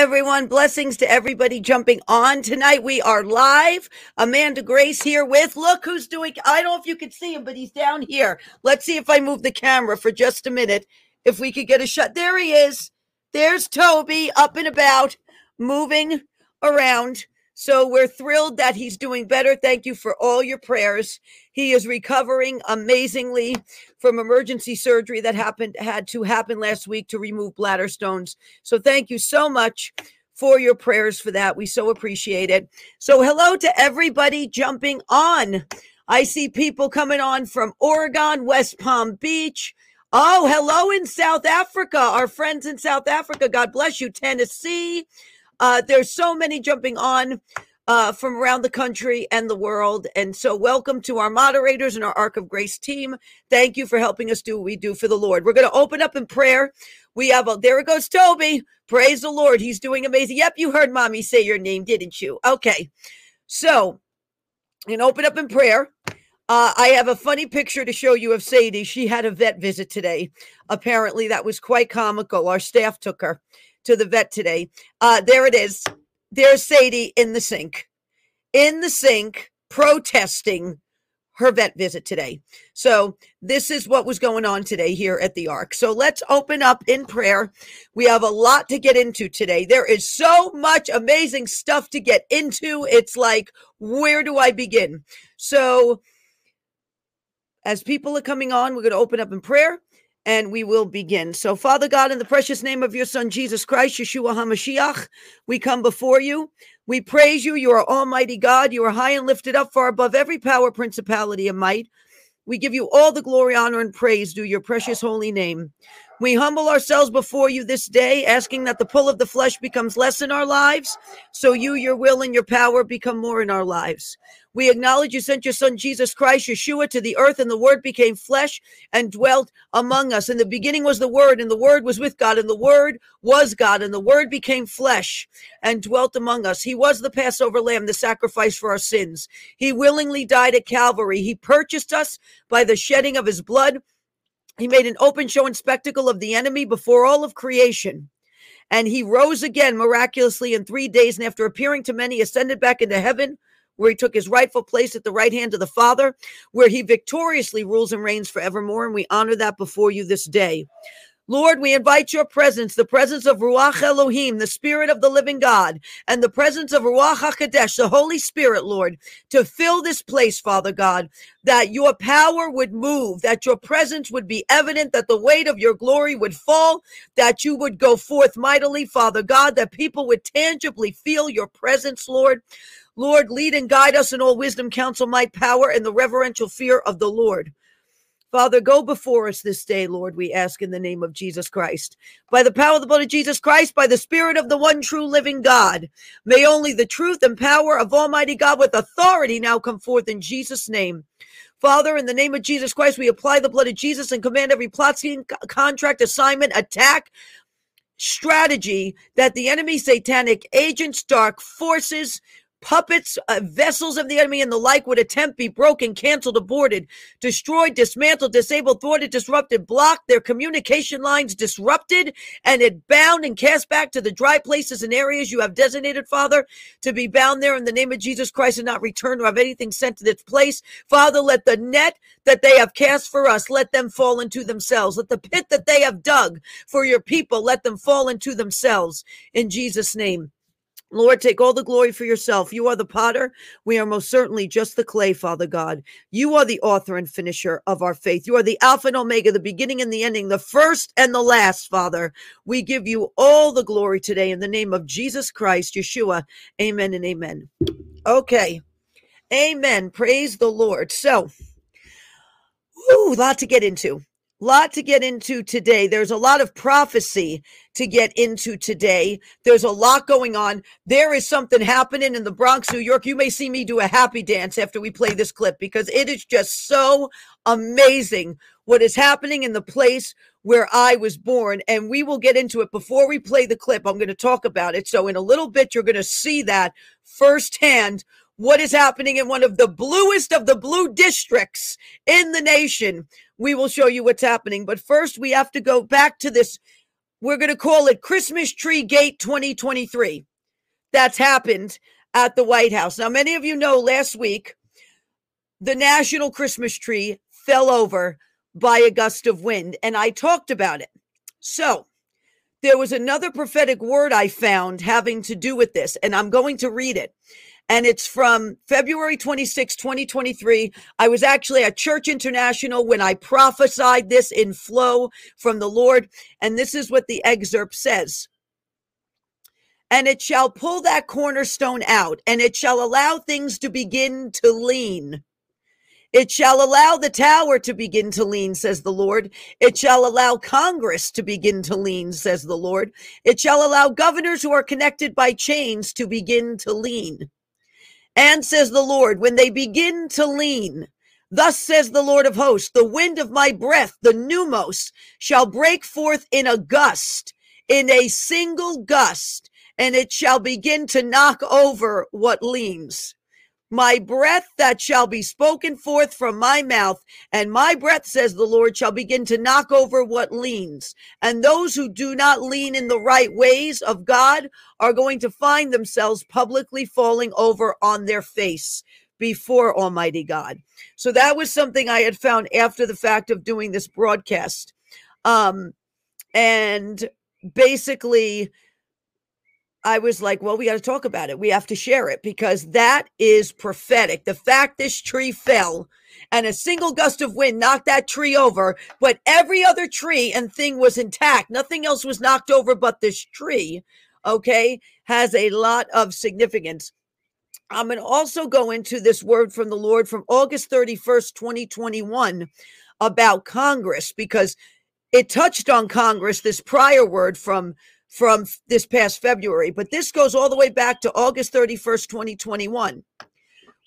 Everyone. Blessings to everybody jumping on tonight. We are live. Amanda Grace here with, look who's doing, I don't know if you can see him, but he's down here. Let's see if I move the camera for just a minute. If we could get a shot. There he is. There's Toby up and about, moving around. So we're thrilled that he's doing better. Thank you for all your prayers. He is recovering amazingly from emergency surgery that happened had to happen last week to remove bladder stones. So thank you so much for your prayers for that. We so appreciate it. So hello to everybody jumping on. I see people coming on from Oregon, West Palm Beach. Oh, hello in South Africa. Our friends in South Africa. God bless you. Tennessee. Uh, there's so many jumping on uh, from around the country and the world. And so, welcome to our moderators and our Ark of Grace team. Thank you for helping us do what we do for the Lord. We're going to open up in prayer. We have a, there it goes, Toby. Praise the Lord. He's doing amazing. Yep, you heard mommy say your name, didn't you? Okay. So, and open up in prayer. Uh, I have a funny picture to show you of Sadie. She had a vet visit today. Apparently, that was quite comical. Our staff took her to the vet today. Uh, there it is. There's Sadie in the sink, in the sink, protesting her vet visit today. So, this is what was going on today here at the Ark. So, let's open up in prayer. We have a lot to get into today. There is so much amazing stuff to get into. It's like, where do I begin? So, as people are coming on, we're going to open up in prayer and we will begin. So, Father God, in the precious name of your Son, Jesus Christ, Yeshua HaMashiach, we come before you. We praise you. You are Almighty God. You are high and lifted up far above every power, principality, and might. We give you all the glory, honor, and praise due your precious holy name. We humble ourselves before you this day, asking that the pull of the flesh becomes less in our lives, so you, your will, and your power become more in our lives. We acknowledge you sent your son Jesus Christ, Yeshua, to the earth, and the word became flesh and dwelt among us. In the beginning was the word, and the word was with God, and the word was God, and the word became flesh and dwelt among us. He was the Passover lamb, the sacrifice for our sins. He willingly died at Calvary. He purchased us by the shedding of his blood. He made an open show and spectacle of the enemy before all of creation. And he rose again miraculously in three days. And after appearing to many, ascended back into heaven where he took his rightful place at the right hand of the Father, where he victoriously rules and reigns forevermore. And we honor that before you this day. Lord, we invite your presence, the presence of Ruach Elohim, the Spirit of the living God, and the presence of Ruach HaKodesh, the Holy Spirit, Lord, to fill this place, Father God, that your power would move, that your presence would be evident, that the weight of your glory would fall, that you would go forth mightily, Father God, that people would tangibly feel your presence, Lord. Lord, lead and guide us in all wisdom, counsel, might, power, and the reverential fear of the Lord. Father, go before us this day, Lord, we ask in the name of Jesus Christ. By the power of the blood of Jesus Christ, by the Spirit of the one true living God, may only the truth and power of Almighty God with authority now come forth in Jesus' name. Father, in the name of Jesus Christ, we apply the blood of Jesus and command every plot, scheme, contract, assignment, attack, strategy that the enemy, satanic agents, dark forces, puppets, uh, vessels of the enemy, and the like would attempt be broken, canceled, aborted, destroyed, dismantled, disabled, thwarted, disrupted, blocked, their communication lines disrupted, and it bound and cast back to the dry places and areas you have designated, Father, to be bound there in the name of Jesus Christ and not return or have anything sent to its place. Father, let the net that they have cast for us, let them fall into themselves. Let the pit that they have dug for your people, let them fall into themselves in Jesus' name. Lord, take all the glory for yourself. You are the potter. We are most certainly just the clay, Father God. You are the author and finisher of our faith. You are the Alpha and Omega, the beginning and the ending, the first and the last, Father. We give you all the glory today in the name of Jesus Christ, Yeshua. Amen and amen. Okay. Amen. Praise the Lord. So, whew, lot to get into lot to get into today. There's a lot of prophecy to get into today. There's a lot going on. There is something happening in the Bronx, New York. You may see me do a happy dance after we play this clip because it is just so amazing what is happening in the place where I was born. And we will get into it before we play the clip. I'm going to talk about it. So, in a little bit, you're going to see that firsthand what is happening in one of the bluest of the blue districts in the nation we will show you what's happening. But first, we have to go back to this we're going to call it Christmas Tree Gate 2023. That's happened at the White House. Now, many of you know last week the national Christmas tree fell over by a gust of wind, and I talked about it. So, there was another prophetic word I found having to do with this, and I'm going to read it. And it's from February 26, 2023. I was actually at Church International when I prophesied this in flow from the Lord. And this is what the excerpt says and it shall pull that cornerstone out, and it shall allow things to begin to lean. It shall allow the tower to begin to lean, says the Lord. It shall allow Congress to begin to lean, says the Lord. It shall allow governors who are connected by chains to begin to lean. And says the Lord, when they begin to lean, thus says the Lord of hosts, the wind of my breath, the pneumos, shall break forth in a gust, in a single gust, and it shall begin to knock over what leans my breath that shall be spoken forth from my mouth, and my breath, says the Lord, shall begin to knock over what leans. And those who do not lean in the right ways of God are going to find themselves publicly falling over on their face before Almighty God. So that was something I had found after the fact of doing this broadcast. Um, and basically, I was like, well, we got to talk about it. We have to share it because that is prophetic. The fact this tree fell and a single gust of wind knocked that tree over, but every other tree and thing was intact. Nothing else was knocked over but this tree, okay, has a lot of significance. I'm going to also go into this word from the Lord from August 31st, 2021, about Congress because it touched on Congress, this prior word from from this past February, but this goes all the way back to August 31st, 2021.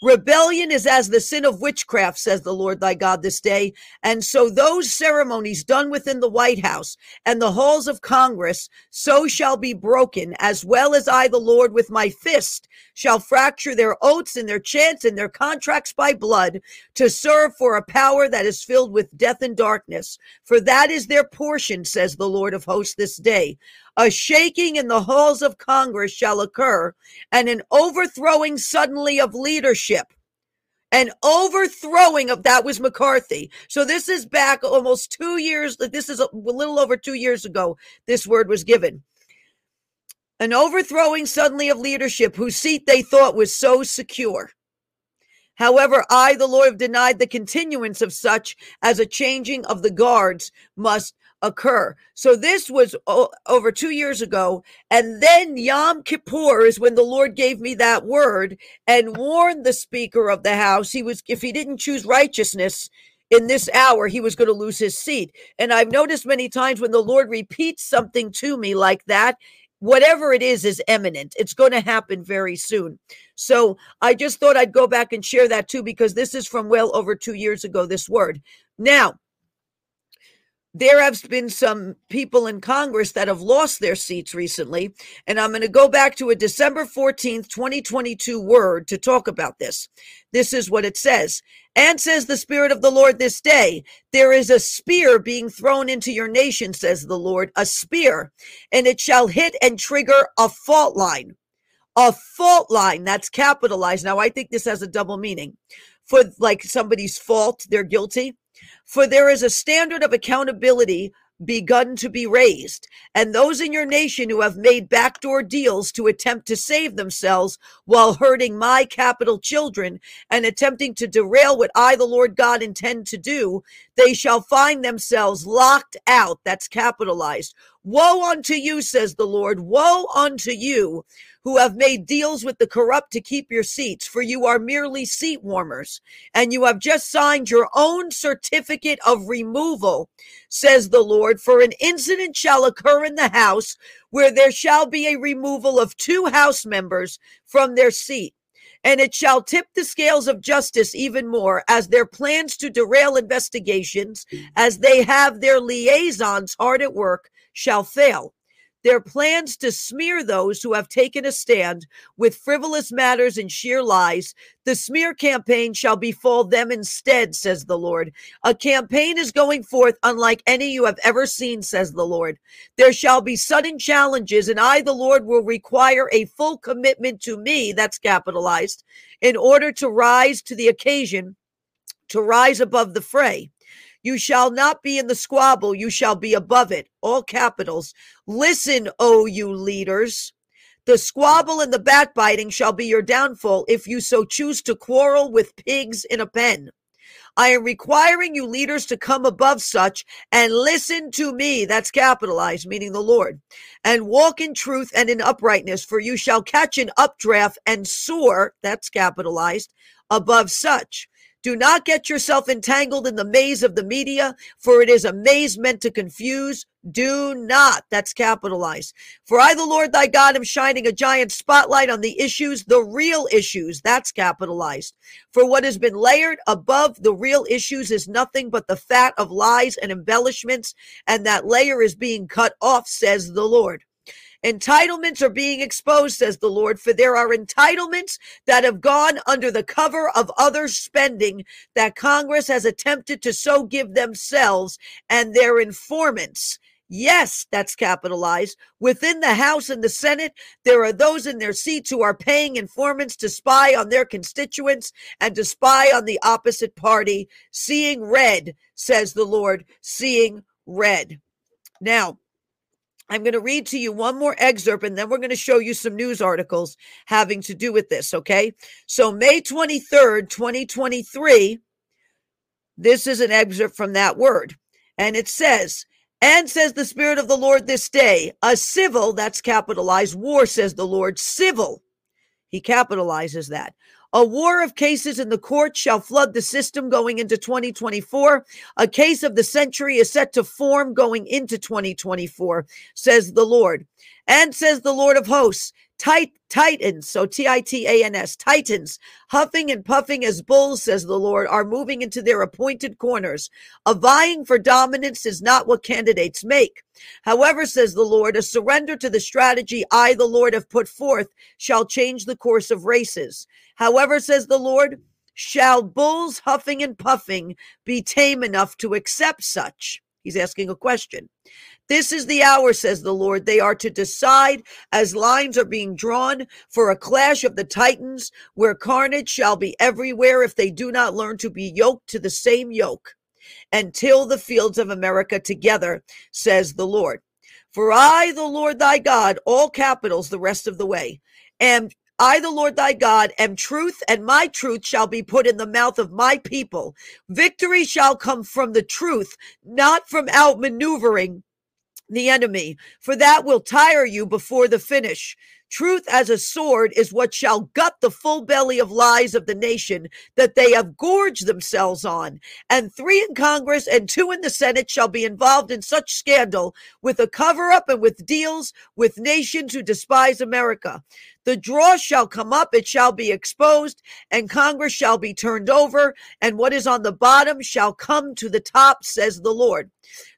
Rebellion is as the sin of witchcraft, says the Lord thy God this day. And so those ceremonies done within the White House and the halls of Congress, so shall be broken, as well as I, the Lord, with my fist shall fracture their oaths and their chants and their contracts by blood to serve for a power that is filled with death and darkness. For that is their portion, says the Lord of hosts this day. A shaking in the halls of Congress shall occur, and an overthrowing suddenly of leadership. An overthrowing of that was McCarthy. So this is back almost two years. This is a little over two years ago. This word was given. An overthrowing suddenly of leadership whose seat they thought was so secure. However, I, the Lord, have denied the continuance of such as a changing of the guards must occur. So this was o- over two years ago. And then Yom Kippur is when the Lord gave me that word and warned the Speaker of the House he was, if he didn't choose righteousness, in this hour he was going to lose his seat. And I've noticed many times when the Lord repeats something to me like that, whatever it is is imminent. It's going to happen very soon. So I just thought I'd go back and share that too because this is from well over 2 years ago this word. Now, there have been some people in Congress that have lost their seats recently. And I'm going to go back to a December 14th, 2022 word to talk about this. This is what it says. And says the Spirit of the Lord this day, there is a spear being thrown into your nation, says the Lord, a spear, and it shall hit and trigger a fault line. A fault line that's capitalized. Now, I think this has a double meaning. For like somebody's fault, they're guilty for there is a standard of accountability begun to be raised, and those in your nation who have made backdoor deals to attempt to save themselves while hurting my capital children and attempting to derail what I, the Lord God, intend to do, they shall find themselves locked out. That's capitalized. Woe unto you, says the Lord. Woe unto you who have made deals with the corrupt to keep your seats, for you are merely seat warmers, and you have just signed your own certificate of removal, says the Lord. For an incident shall occur in the house where there shall be a removal of two house members from their seat. And it shall tip the scales of justice even more as their plans to derail investigations, as they have their liaisons hard at work, shall fail. their plans to smear those who have taken a stand with frivolous matters and sheer lies. The smear campaign shall befall them instead, says the Lord. A campaign is going forth unlike any you have ever seen, says the Lord. There shall be sudden challenges, and I, the Lord, will require a full commitment to me, that's capitalized, in order to rise to the occasion, to rise above the fray. You shall not be in the squabble, you shall be above it. All capitals. Listen, O you leaders. The squabble and the backbiting shall be your downfall if you so choose to quarrel with pigs in a pen. I am requiring you leaders to come above such and listen to me. That's capitalized, meaning the Lord, and walk in truth and in uprightness, for you shall catch an updraft and soar. That's capitalized above such. Do not get yourself entangled in the maze of the media, for it is a maze meant to confuse. Do not. That's capitalized. For I, the Lord thy God, am shining a giant spotlight on the issues, the real issues. That's capitalized. For what has been layered above the real issues is nothing but the fat of lies and embellishments, and that layer is being cut off, says the Lord. Entitlements are being exposed, says the Lord, for there are entitlements that have gone under the cover of other spending that Congress has attempted to so give themselves and their informants. Yes, that's capitalized. Within the House and the Senate, there are those in their seats who are paying informants to spy on their constituents and to spy on the opposite party. Seeing red, says the Lord, seeing red. Now, I'm going to read to you one more excerpt and then we're going to show you some news articles having to do with this. Okay. So, May 23rd, 2023, this is an excerpt from that word. And it says, and says the Spirit of the Lord this day, a civil, that's capitalized, war, says the Lord, civil. He capitalizes that. A war of cases in the court shall flood the system going into 2024. A case of the century is set to form going into 2024, says the Lord. And says the Lord of hosts, Tit- Titans, so T I T A N S, Titans, huffing and puffing as bulls, says the Lord, are moving into their appointed corners. A vying for dominance is not what candidates make. However, says the Lord, a surrender to the strategy I, the Lord, have put forth shall change the course of races. However, says the Lord, shall bulls huffing and puffing be tame enough to accept such? He's asking a question. This is the hour, says the Lord. They are to decide as lines are being drawn for a clash of the titans, where carnage shall be everywhere if they do not learn to be yoked to the same yoke and till the fields of America together, says the Lord. For I, the Lord thy God, all capitals the rest of the way, am I, the Lord thy God, am truth, and my truth shall be put in the mouth of my people. Victory shall come from the truth, not from outmaneuvering the enemy, for that will tire you before the finish. Truth as a sword is what shall gut the full belly of lies of the nation that they have gorged themselves on. And three in Congress and two in the Senate shall be involved in such scandal with a cover up and with deals with nations who despise America. The draw shall come up, it shall be exposed, and Congress shall be turned over, and what is on the bottom shall come to the top, says the Lord.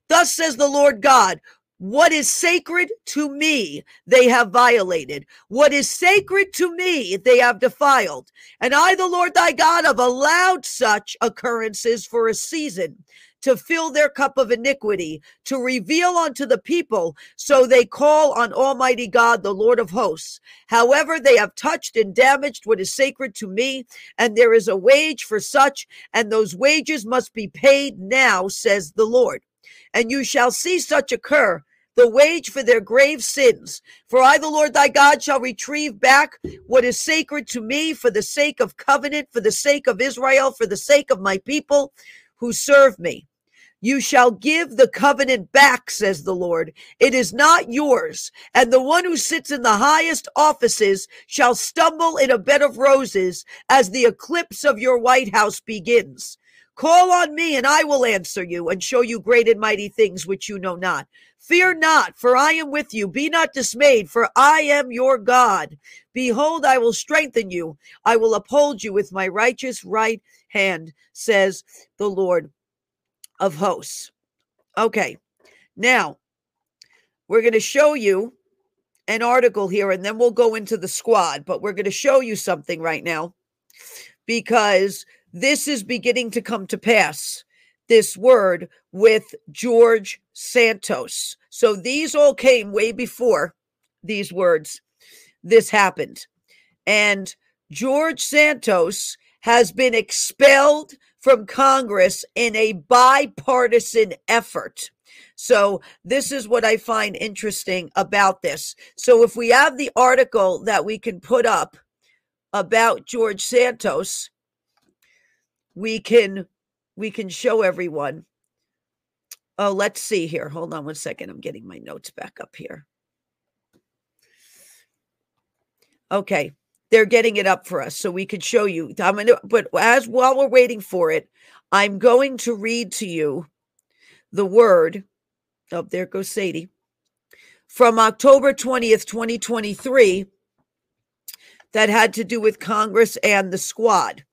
Thus says the Lord God, what is sacred to me, they have violated. What is sacred to me, they have defiled. And I, the Lord thy God, have allowed such occurrences for a season to fill their cup of iniquity, to reveal unto the people. So they call on Almighty God, the Lord of hosts. However, they have touched and damaged what is sacred to me, and there is a wage for such, and those wages must be paid now, says the Lord and you shall see such occur the wage for their grave sins. For I, the Lord thy God, shall retrieve back what is sacred to me for the sake of covenant, for the sake of Israel, for the sake of my people who serve me. You shall give the covenant back, says the Lord. It is not yours. And the one who sits in the highest offices shall stumble in a bed of roses as the eclipse of your White House begins. Call on me, and I will answer you and show you great and mighty things which you know not. Fear not, for I am with you. Be not dismayed, for I am your God. Behold, I will strengthen you. I will uphold you with my righteous right hand, says the Lord of hosts. Okay, now we're going to show you an article here and then we'll go into the squad, but we're going to show you something right now because this is beginning to come to pass. This word with George Santos. So these all came way before these words. This happened. And George Santos has been expelled from Congress in a bipartisan effort. So, this is what I find interesting about this. So, if we have the article that we can put up about George Santos, we can we can show everyone. Oh, let's see here. Hold on one second. I'm getting my notes back up here. Okay, they're getting it up for us so we could show you. I'm gonna, but as while we're waiting for it, I'm going to read to you the word Oh, there goes Sadie. From October 20th, 2023, that had to do with Congress and the squad.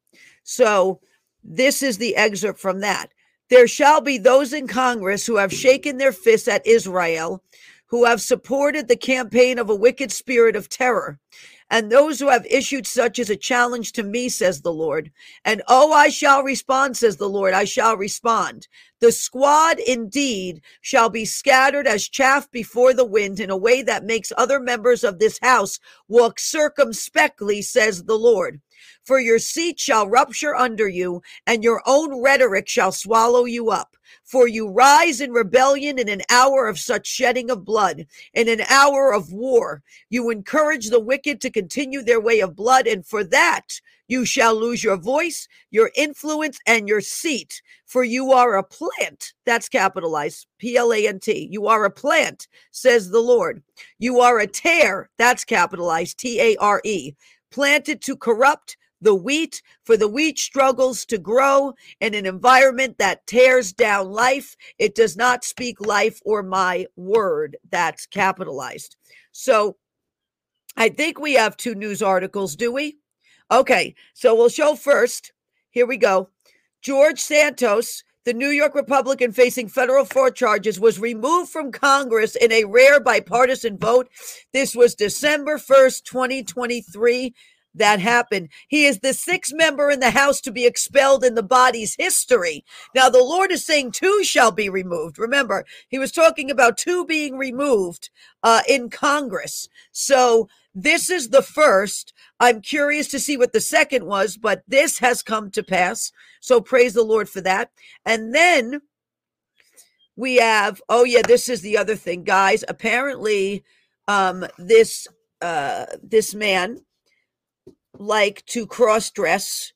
So, this is the excerpt from that. There shall be those in Congress who have shaken their fists at Israel, who have supported the campaign of a wicked spirit of terror, and those who have issued such as a challenge to me, says the Lord. And oh, I shall respond, says the Lord, I shall respond. The squad indeed shall be scattered as chaff before the wind in a way that makes other members of this house walk circumspectly, says the Lord. For your seat shall rupture under you, and your own rhetoric shall swallow you up. For you rise in rebellion in an hour of such shedding of blood, in an hour of war. You encourage the wicked to continue their way of blood, and for that you shall lose your voice, your influence, and your seat. For you are a plant. That's capitalized P L A N T. You are a plant, says the Lord. You are a tare, That's capitalized T A R E. Planted to corrupt the wheat, for the wheat struggles to grow in an environment that tears down life. It does not speak life or my word. That's capitalized. So I think we have two news articles, do we? Okay, so we'll show first. Here we go. George Santos, the New York Republican facing federal fraud charges, was removed from Congress in a rare bipartisan vote. This was December 1st, 2023 that happened. He is the sixth member in the House to be expelled in the body's history. Now, the Lord is saying two shall be removed. Remember, he was talking about two being removed uh, in Congress. So, this is the first. I'm curious to see what the second was, but this has come to pass. So, praise the Lord for that. And then we have, oh, yeah, this is the other thing, guys. Apparently, um, this uh, this man like to cross dress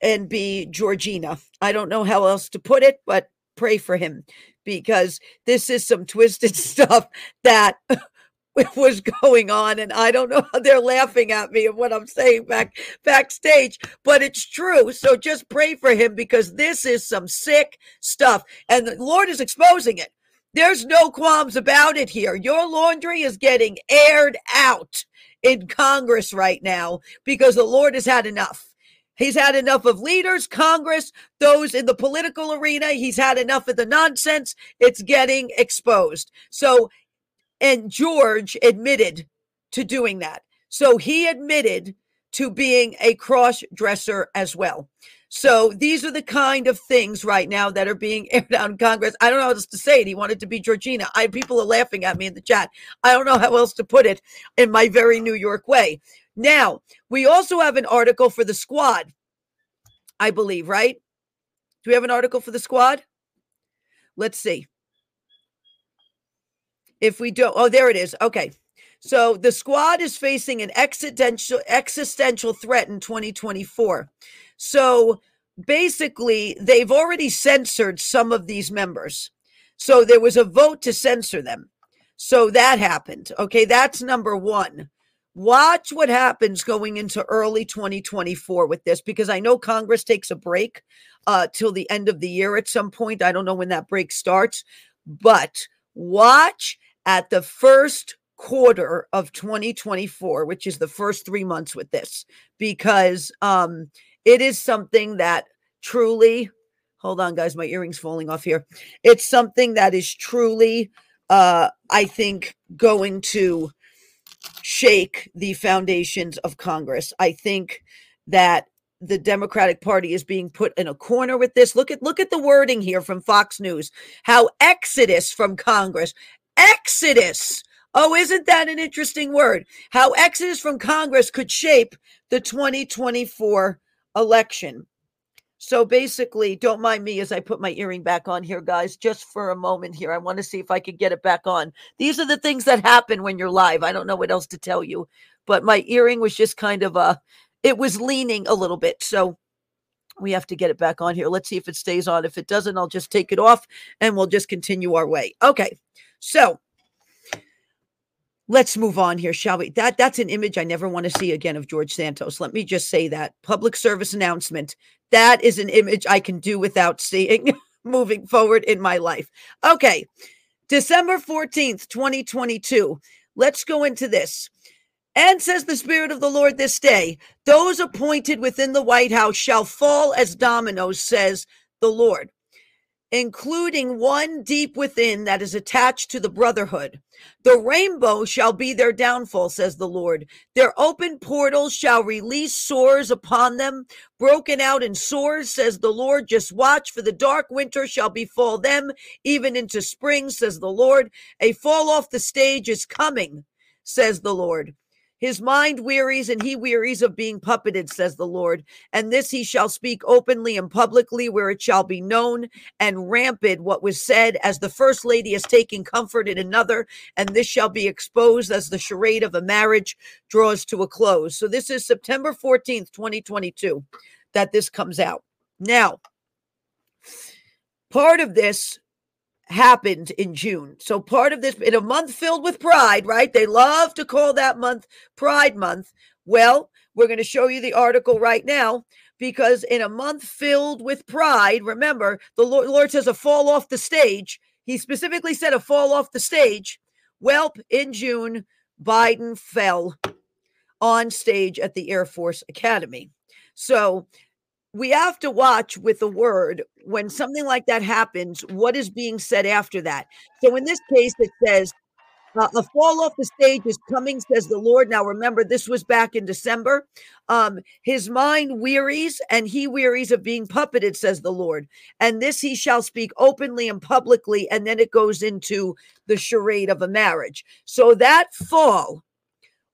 and be Georgina. I don't know how else to put it, but pray for him because this is some twisted stuff that was going on and I don't know how they're laughing at me and what I'm saying back backstage but it's true. So just pray for him because this is some sick stuff and the Lord is exposing it. There's no qualms about it here. Your laundry is getting aired out in Congress right now because the Lord has had enough. He's had enough of leaders, Congress, those in the political arena. He's had enough of the nonsense. It's getting exposed. So, and George admitted to doing that. So he admitted to being a cross dresser as well. So these are the kind of things right now that are being aired out in Congress. I don't know how else to say it. He wanted to be Georgina. I people are laughing at me in the chat. I don't know how else to put it in my very New York way. Now, we also have an article for the squad, I believe, right? Do we have an article for the squad? Let's see. If we don't, oh, there it is. Okay. So the squad is facing an existential existential threat in 2024. So basically, they've already censored some of these members. So there was a vote to censor them. So that happened. Okay, that's number one. Watch what happens going into early 2024 with this because I know Congress takes a break uh, till the end of the year at some point. I don't know when that break starts, but watch at the first quarter of 2024, which is the first three months with this, because um, it is something that truly, hold on, guys, my earrings falling off here. It's something that is truly, uh, I think, going to shake the foundations of Congress. I think that the Democratic Party is being put in a corner with this. Look at look at the wording here from Fox News. How exodus from Congress. Exodus. Oh, isn't that an interesting word? How exodus from Congress could shape the 2024 election. So basically, don't mind me as I put my earring back on here, guys, just for a moment here. I want to see if I could get it back on. These are the things that happen when you're live. I don't know what else to tell you, but my earring was just kind of uh it was leaning a little bit. So we have to get it back on here. Let's see if it stays on. If it doesn't, I'll just take it off and we'll just continue our way. Okay. So let's move on here, shall we? That that's an image I never want to see again of George Santos. Let me just say that public service announcement. That is an image I can do without seeing moving forward in my life. Okay. December 14th, 2022. Let's go into this. And says the Spirit of the Lord this day, those appointed within the White House shall fall as dominoes, says the Lord including one deep within that is attached to the brotherhood. The rainbow shall be their downfall, says the Lord. Their open portals shall release sores upon them, broken out in sores, says the Lord. Just watch, for the dark winter shall befall them, even into spring, says the Lord. A fall off the stage is coming, says the Lord. His mind wearies and he wearies of being puppeted, says the Lord. And this he shall speak openly and publicly, where it shall be known and rampant what was said, as the first lady is taking comfort in another. And this shall be exposed as the charade of a marriage draws to a close. So this is September 14th, 2022, that this comes out. Now, part of this happened in June. So part of this in a month filled with pride, right? They love to call that month Pride Month. Well, we're going to show you the article right now because in a month filled with pride, remember, the Lord, Lord says a fall off the stage. He specifically said a fall off the stage. Well, in June, Biden fell on stage at the Air Force Academy. So we have to watch with the word when something like that happens, what is being said after that. So in this case, it says, uh, a fall off the stage is coming, says the Lord. Now, remember, this was back in December. Um, his mind wearies, and he wearies of being puppeted, says the Lord. And this he shall speak openly and publicly. And then it goes into the charade of a marriage. So that fall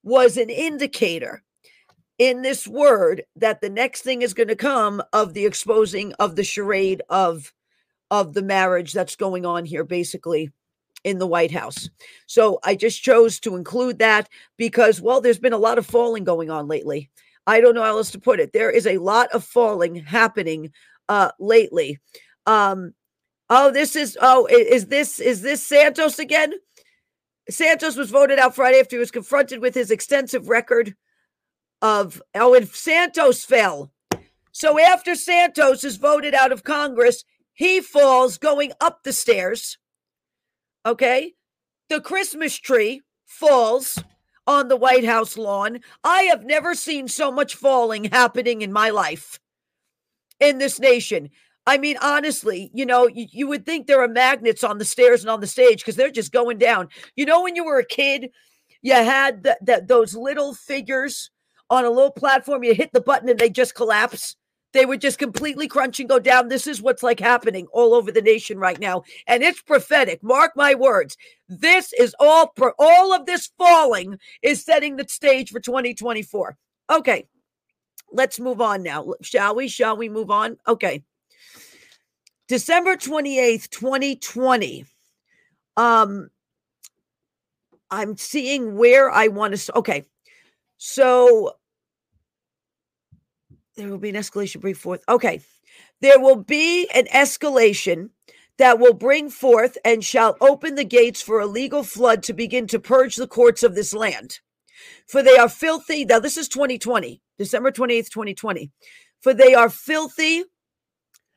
was an indicator in this word that the next thing is going to come of the exposing of the charade of of the marriage that's going on here basically in the White House. So I just chose to include that because well there's been a lot of falling going on lately. I don't know how else to put it. There is a lot of falling happening uh lately. Um oh this is oh is this is this Santos again? Santos was voted out Friday after he was confronted with his extensive record of oh, and Santos fell. So after Santos is voted out of Congress, he falls going up the stairs. Okay. The Christmas tree falls on the White House lawn. I have never seen so much falling happening in my life in this nation. I mean, honestly, you know, you, you would think there are magnets on the stairs and on the stage because they're just going down. You know, when you were a kid, you had the, the, those little figures on a little platform, you hit the button and they just collapse. They would just completely crunch and go down. This is what's like happening all over the nation right now. And it's prophetic. Mark my words. This is all, pro- all of this falling is setting the stage for 2024. Okay. Let's move on now. Shall we? Shall we move on? Okay. December 28th, 2020. Um, I'm seeing where I want to. Okay. So there will be an escalation bring forth. Okay. There will be an escalation that will bring forth and shall open the gates for a legal flood to begin to purge the courts of this land. For they are filthy. Now, this is 2020, December 28th, 2020. For they are filthy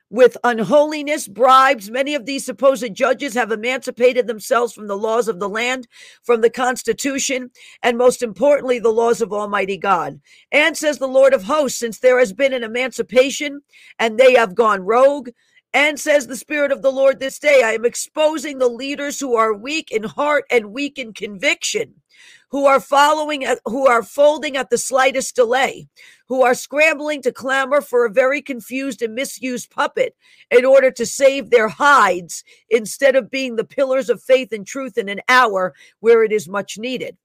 with unholiness, bribes. Many of these supposed judges have emancipated themselves from the laws of the land, from the Constitution, and most importantly, the laws of Almighty God. And says the Lord of hosts, since there has been an emancipation and they have gone rogue, and says the Spirit of the Lord this day, I am exposing the leaders who are weak in heart and weak in conviction who are following, who are folding at the slightest delay, who are scrambling to clamor for a very confused and misused puppet in order to save their hides instead of being the pillars of faith and truth in an hour where it is much needed.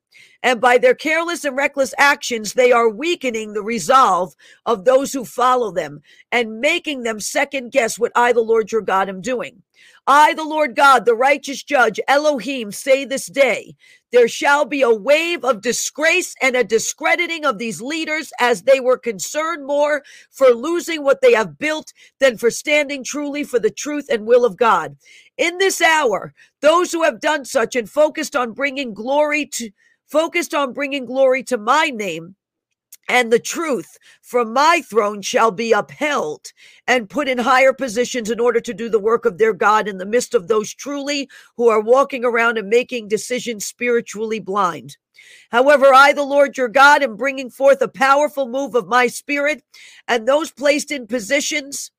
And by their careless and reckless actions, they are weakening the resolve of those who follow them and making them second guess what I, the Lord your God, am doing. I, the Lord God, the righteous judge, Elohim, say this day there shall be a wave of disgrace and a discrediting of these leaders as they were concerned more for losing what they have built than for standing truly for the truth and will of God. In this hour, those who have done such and focused on bringing glory to focused on bringing glory to my name and the truth from my throne shall be upheld and put in higher positions in order to do the work of their God in the midst of those truly who are walking around and making decisions spiritually blind. However, I, the Lord your God, am bringing forth a powerful move of my spirit, and those placed in positions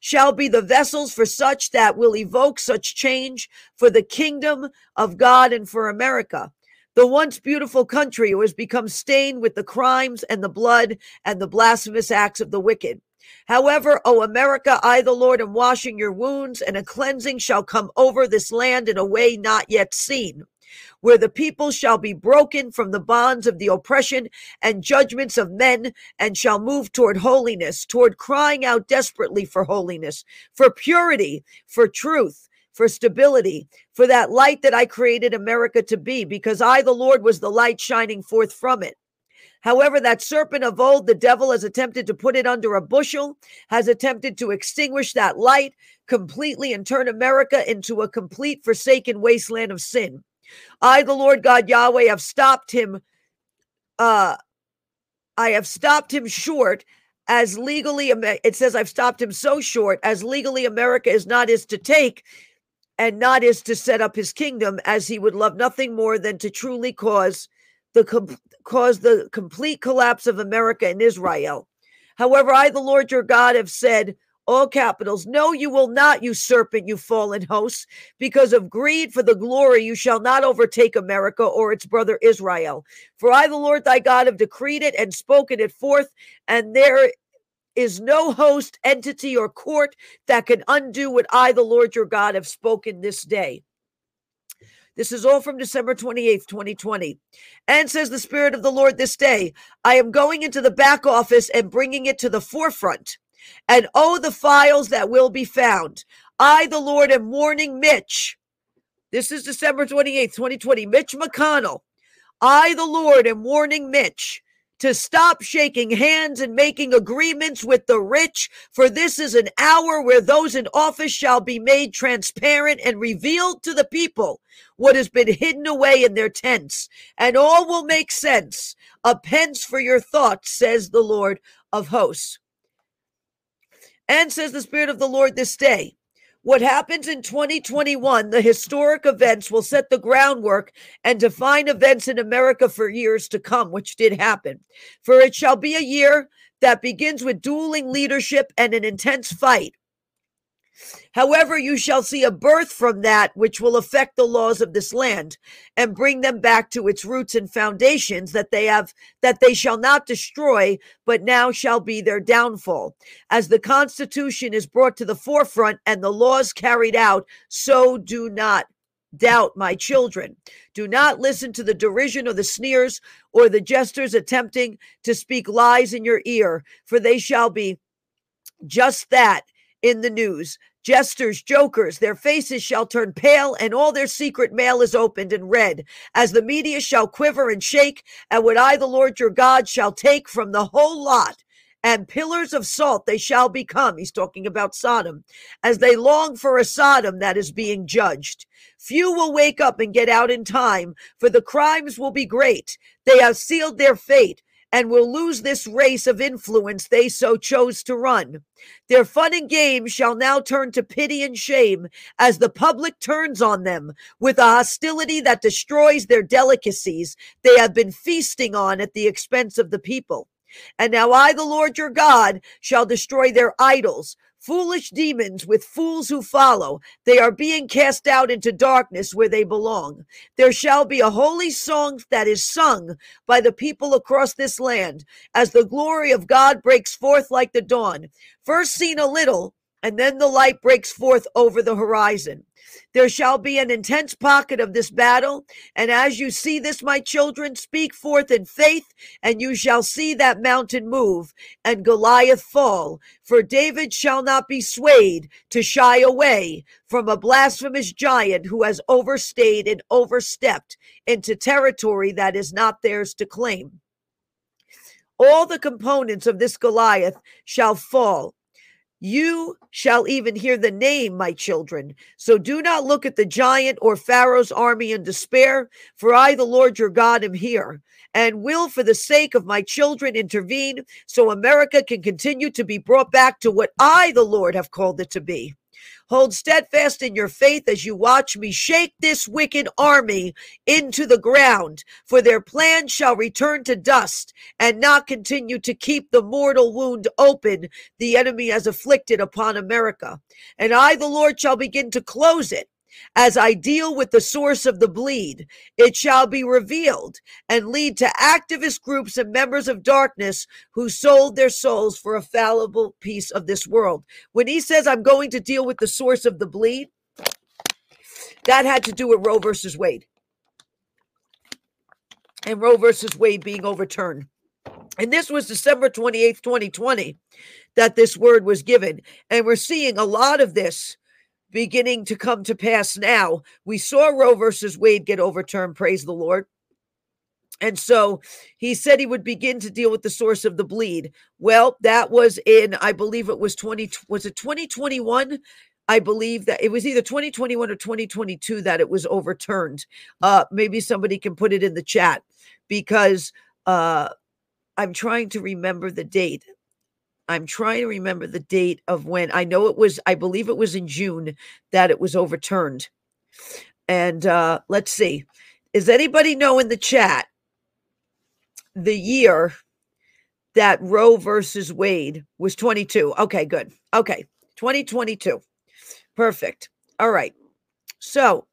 shall be the vessels for such that will evoke such change for the kingdom of God and for America. The once beautiful country has become stained with the crimes and the blood and the blasphemous acts of the wicked. However, O America, I, the Lord, am washing your wounds, and a cleansing shall come over this land in a way not yet seen, where the people shall be broken from the bonds of the oppression and judgments of men, and shall move toward holiness, toward crying out desperately for holiness, for purity, for truth for stability, for that light that I created America to be, because I, the Lord, was the light shining forth from it. However, that serpent of old, the devil has attempted to put it under a bushel, has attempted to extinguish that light completely and turn America into a complete forsaken wasteland of sin. I, the Lord God Yahweh, have stopped him. Uh, I have stopped him short as legally, it says I've stopped him so short as legally America is not his to take and not is to set up his kingdom as he would love nothing more than to truly cause the com- cause the complete collapse of America and Israel. However, I, the Lord your God, have said, all capitals, no, you will not, you serpent, you fallen hosts, because of greed for the glory, you shall not overtake America or its brother Israel. For I, the Lord thy God, have decreed it and spoken it forth, and there is no host, entity, or court that can undo what I, the Lord your God, have spoken this day. This is all from December 28th, 2020. And says the Spirit of the Lord this day, I am going into the back office and bringing it to the forefront. And oh, the files that will be found. I, the Lord, am warning Mitch. This is December 28th, 2020. Mitch McConnell. I, the Lord, am warning Mitch to stop shaking hands and making agreements with the rich, for this is an hour where those in office shall be made transparent and revealed to the people what has been hidden away in their tents, and all will make sense. A pence for your thoughts, says the Lord of hosts. And says the Spirit of the Lord this day, what happens in 2021, the historic events will set the groundwork and define events in America for years to come, which did happen. For it shall be a year that begins with dueling leadership and an intense fight However, you shall see a birth from that which will affect the laws of this land and bring them back to its roots and foundations that they have, that they shall not destroy, but now shall be their downfall. As the Constitution is brought to the forefront and the laws carried out, so do not doubt, my children. Do not listen to the derision or the sneers or the jesters attempting to speak lies in your ear, for they shall be just that in the news. Jesters, jokers, their faces shall turn pale, and all their secret mail is opened and read, as the media shall quiver and shake, and what I, the Lord your God, shall take from the whole lot and pillars of salt they shall become. He's talking about Sodom, as they long for a Sodom that is being judged. Few will wake up and get out in time, for the crimes will be great. They have sealed their fate and will lose this race of influence they so chose to run. Their fun and games shall now turn to pity and shame as the public turns on them with a hostility that destroys their delicacies they have been feasting on at the expense of the people. And now I, the Lord your God, shall destroy their idols, foolish demons with fools who follow. They are being cast out into darkness where they belong. There shall be a holy song that is sung by the people across this land as the glory of God breaks forth like the dawn. First seen a little, and then the light breaks forth over the horizon. There shall be an intense pocket of this battle. And as you see this, my children, speak forth in faith, and you shall see that mountain move and Goliath fall. For David shall not be swayed to shy away from a blasphemous giant who has overstayed and overstepped into territory that is not theirs to claim. All the components of this Goliath shall fall you shall even hear the name, my children. So do not look at the giant or Pharaoh's army in despair, for I, the Lord your God, am here and will, for the sake of my children, intervene so America can continue to be brought back to what I, the Lord, have called it to be. Hold steadfast in your faith as you watch me shake this wicked army into the ground, for their plan shall return to dust and not continue to keep the mortal wound open the enemy has afflicted upon America. And I, the Lord, shall begin to close it as I deal with the source of the bleed, it shall be revealed and lead to activist groups and members of darkness who sold their souls for a fallible piece of this world. When he says, I'm going to deal with the source of the bleed, that had to do with Roe versus Wade and Roe versus Wade being overturned. And this was December 28th, 2020, that this word was given. And we're seeing a lot of this beginning to come to pass now. We saw Roe versus Wade get overturned, praise the Lord. And so he said he would begin to deal with the source of the bleed. Well, that was in, I believe it was 20, was it 2021? I believe that it was either 2021 or 2022 that it was overturned. Uh, maybe somebody can put it in the chat because uh, I'm trying to remember the date. I'm trying to remember the date of when I know it was, I believe it was in June that it was overturned. And uh, let's see. Does anybody know in the chat the year that Roe versus Wade was 22? Okay, good. Okay, 2022. Perfect. All right. So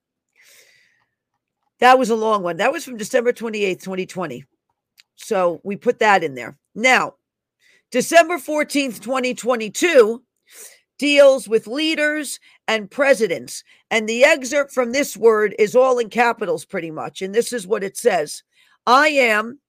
that was a long one. That was from December 28th, 2020. So we put that in there. Now, December 14th, 2022 deals with leaders and presidents. And the excerpt from this word is all in capitals, pretty much. And this is what it says I am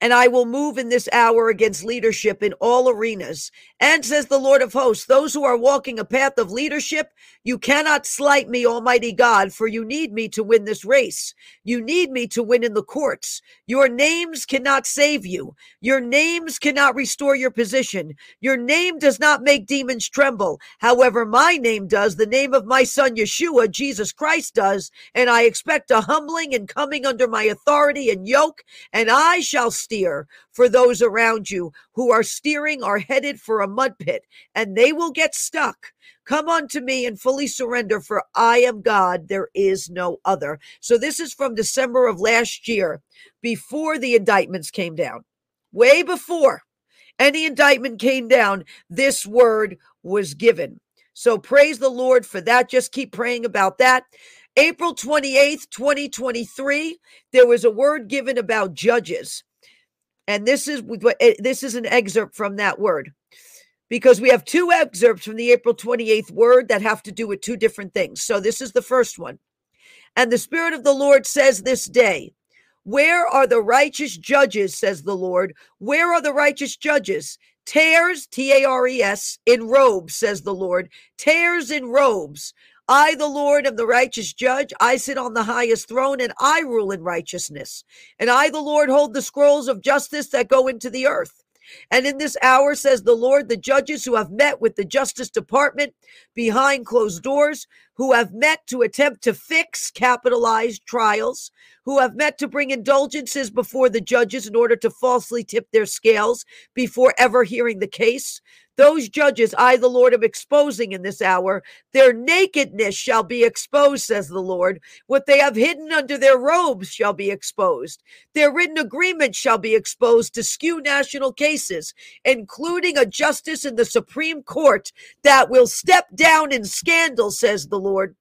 and I will move in this hour against leadership in all arenas. And says the Lord of hosts, those who are walking a path of leadership, you cannot slight me, Almighty God, for you need me to win this race. You need me to win in the courts. Your names cannot save you. Your names cannot restore your position. Your name does not make demons tremble. However, my name does, the name of my son Yeshua, Jesus Christ does. And I expect a humbling and coming under my authority and yoke, and I shall steer for those around you who are steering are headed for a mud pit and they will get stuck. Come unto me and fully surrender, for I am God, there is no other. So, this is from December of last year, before the indictments came down, way before any indictment came down, this word was given. So, praise the Lord for that. Just keep praying about that. April 28th, 2023, there was a word given about judges. And this is eh, this is an excerpt from that word because we have two excerpts from the April 28th word that have to do with two different things. So this is the first one. And the Spirit of the Lord says this day, Where are the righteous judges, says the Lord? Where are the righteous judges? Tares, T A R E S, in robes, says the Lord. Tares in robes. I, the Lord, am the righteous judge. I sit on the highest throne and I rule in righteousness. And I, the Lord, hold the scrolls of justice that go into the earth. And in this hour, says the Lord, the judges who have met with the Justice Department behind closed doors, who have met to attempt to fix capitalized trials, who have met to bring indulgences before the judges in order to falsely tip their scales before ever hearing the case, Those judges I, the Lord, am exposing in this hour, their nakedness shall be exposed, says the Lord. What they have hidden under their robes shall be exposed. Their written agreement shall be exposed to skew national cases, including a justice in the Supreme Court that will step down in scandal, says the Lord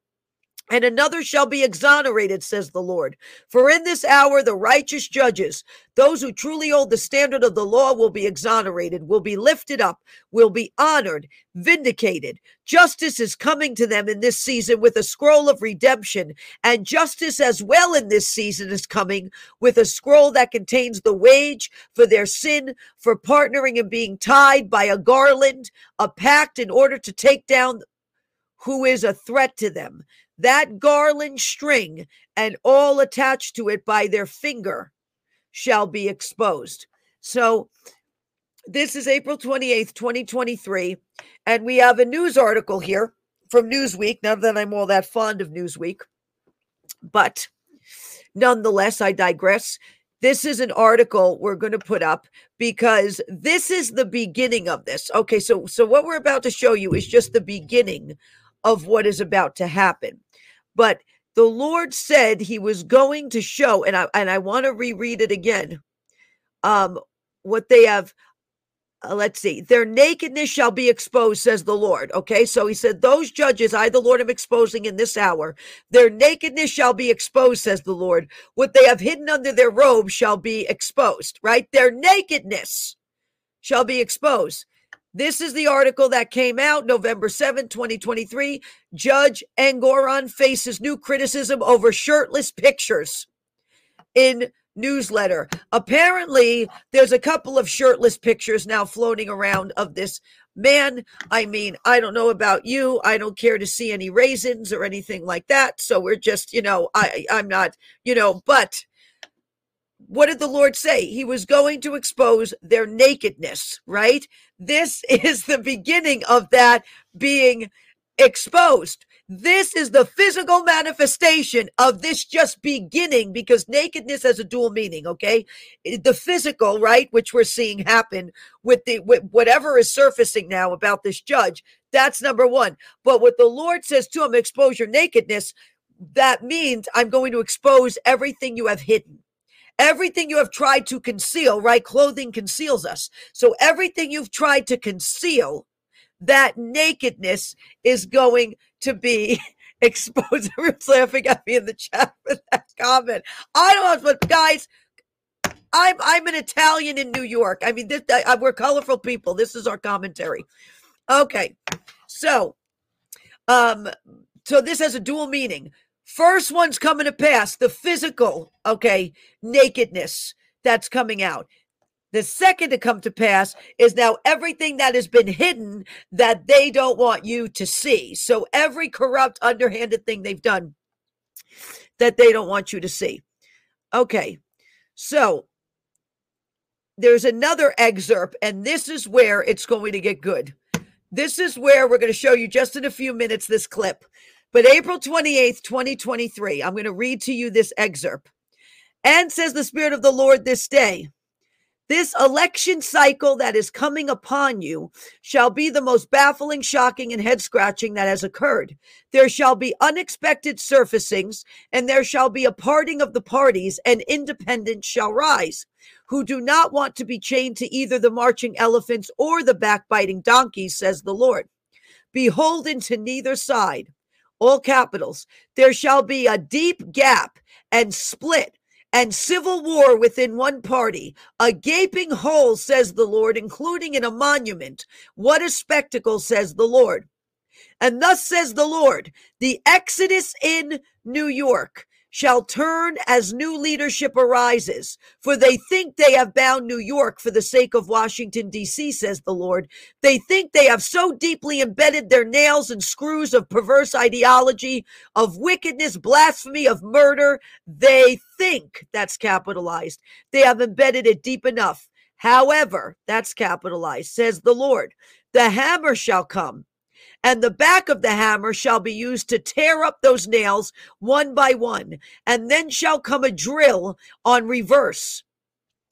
and another shall be exonerated, says the Lord. For in this hour the righteous judges, those who truly hold the standard of the law, will be exonerated, will be lifted up, will be honored, vindicated. Justice is coming to them in this season with a scroll of redemption, and justice as well in this season is coming with a scroll that contains the wage for their sin, for partnering and being tied by a garland, a pact in order to take down who is a threat to them that garland string and all attached to it by their finger shall be exposed. So, this is April 28th, 2023. And we have a news article here from Newsweek. Not that I'm all that fond of Newsweek, but nonetheless, I digress. This is an article we're going to put up because this is the beginning of this. Okay, so so what we're about to show you is just the beginning of what is about to happen. But the Lord said he was going to show, and I and I want to reread it again. Um, what they have uh, let's see, their nakedness shall be exposed, says the Lord. Okay, so he said, Those judges I, the Lord, am exposing in this hour. Their nakedness shall be exposed, says the Lord. What they have hidden under their robes shall be exposed, right? Their nakedness shall be exposed. This is the article that came out November 7, 2023. Judge Engoron faces new criticism over shirtless pictures in newsletter. Apparently, there's a couple of shirtless pictures now floating around of this man. I mean, I don't know about you. I don't care to see any raisins or anything like that. So we're just, you know, I I'm not, you know, but what did the Lord say? He was going to expose their nakedness, right? This is the beginning of that being exposed. This is the physical manifestation of this just beginning because nakedness has a dual meaning, okay? Eh, the physical, right, which we're seeing happen with the with whatever is surfacing now about this judge, that's number 1. But what the Lord says to him, expose your nakedness, that means I'm going to expose everything you have hidden. Everything you have tried to conceal, right? Clothing conceals us. So everything you've tried to conceal, that nakedness is going to be exposed. Everyone's laughing at me in the chat for that comment. I don't know, but guys, I'm I'm an Italian in New York. I mean, this, I, we're colorful people. This is our commentary. Okay, so, um, so this has a dual meaning. First one's coming to pass, the physical, okay, nakedness that's coming out. The second to come to pass is now everything that has been hidden that they don't want you to see. So every corrupt, underhanded thing they've done that they don't want you to see. Okay. So there's another excerpt, and this is where it's going to get good. This is where we're going to show you just in a few minutes this clip. But April 28th, 2023, I'm going to read to you this excerpt. And says the Spirit of the Lord this day, this election cycle that is coming upon you shall be the most baffling, shocking, and head scratching that has occurred. There shall be unexpected surfacings, and there shall be a parting of the parties, and independents shall rise, who do not want to be chained to either the marching elephants or the backbiting donkeys, says the Lord. Beholden to neither side all capitals, there shall be a deep gap and split and civil war within one party, a gaping hole, says the Lord, including in a monument. What a spectacle, says the Lord. And thus says the Lord, the exodus in New York shall turn as new leadership arises. For they think they have bound New York for the sake of Washington, D.C., says the Lord. They think they have so deeply embedded their nails and screws of perverse ideology, of wickedness, blasphemy, of murder. They think that's capitalized. They have embedded it deep enough. However, that's capitalized, says the Lord. The hammer shall come and the back of the hammer shall be used to tear up those nails one by one, and then shall come a drill on reverse.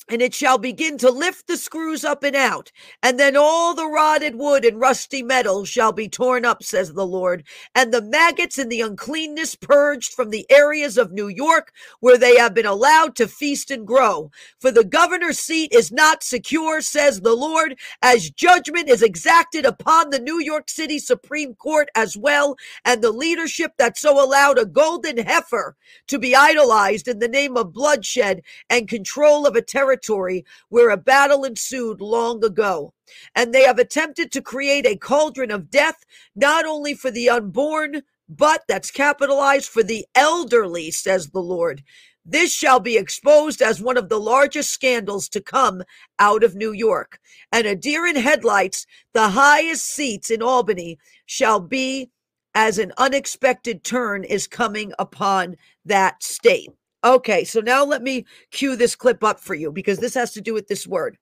And it shall begin to lift the screws up and out, and then all the rotted wood and rusty metal shall be torn up, says the Lord, and the maggots and the uncleanness purged from the areas of New York where they have been allowed to feast and grow. For the governor's seat is not secure, says the Lord, as judgment is exacted upon the New York City Supreme Court as well, and the leadership that so allowed a golden heifer to be idolized in the name of bloodshed and control of a territory territory where a battle ensued long ago. And they have attempted to create a cauldron of death, not only for the unborn, but that's capitalized for the elderly, says the Lord. This shall be exposed as one of the largest scandals to come out of New York. And a deer in headlights, the highest seats in Albany, shall be as an unexpected turn is coming upon that state. Okay, so now let me cue this clip up for you because this has to do with this word.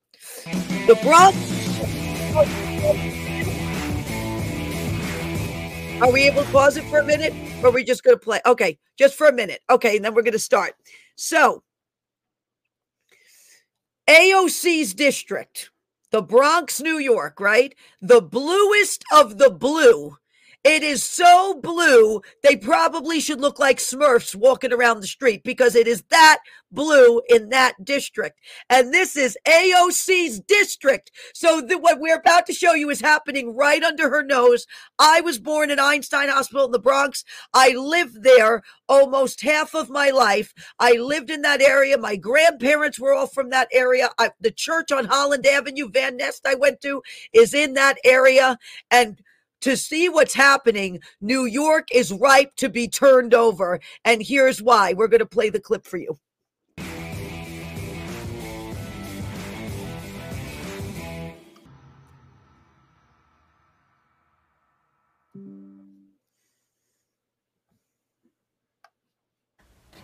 The Bronx. Are we able to pause it for a minute? Or are we just going to play? Okay, just for a minute. Okay, and then we're going to start. So, AOC's district, the Bronx, New York, right? The bluest of the blue it is so blue, they probably should look like Smurfs walking around the street because it is that blue in that district. And this is AOC's district. So the, what we're about to show you is happening right under her nose. I was born in Einstein Hospital in the Bronx. I lived there almost half of my life. I lived in that area. My grandparents were all from that area. I, the church on Holland Avenue, Van Nest, I went to, is in that area. And to see what's happening, New York is ripe to be turned over. And here's why. We're going to play the clip for you.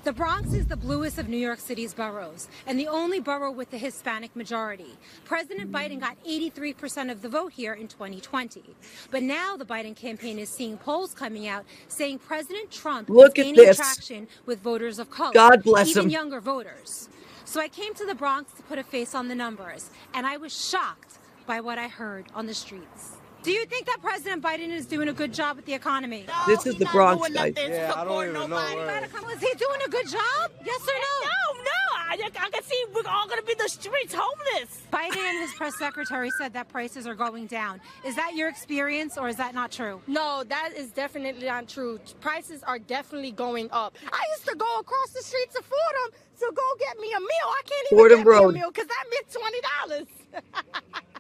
The Bronx is the bluest of New York City's boroughs and the only borough with a Hispanic majority. President Biden got 83% of the vote here in 2020. But now the Biden campaign is seeing polls coming out saying President Trump Look is gaining traction with voters of color, God bless even him. younger voters. So I came to the Bronx to put a face on the numbers, and I was shocked by what I heard on the streets. Do you think that President Biden is doing a good job with the economy? This is the Bronx, guys. Yeah, I don't even know. where- Is he doing a good job? Yes or no? No, no. I, I can see we're all going to be in the streets homeless. Biden and his press secretary said that prices are going down. Is that your experience or is that not true? No, that is definitely not true. Prices are definitely going up. I used to go across the street to Fordham to go get me a meal. I can't even Fordham get me a meal because that meant twenty dollars.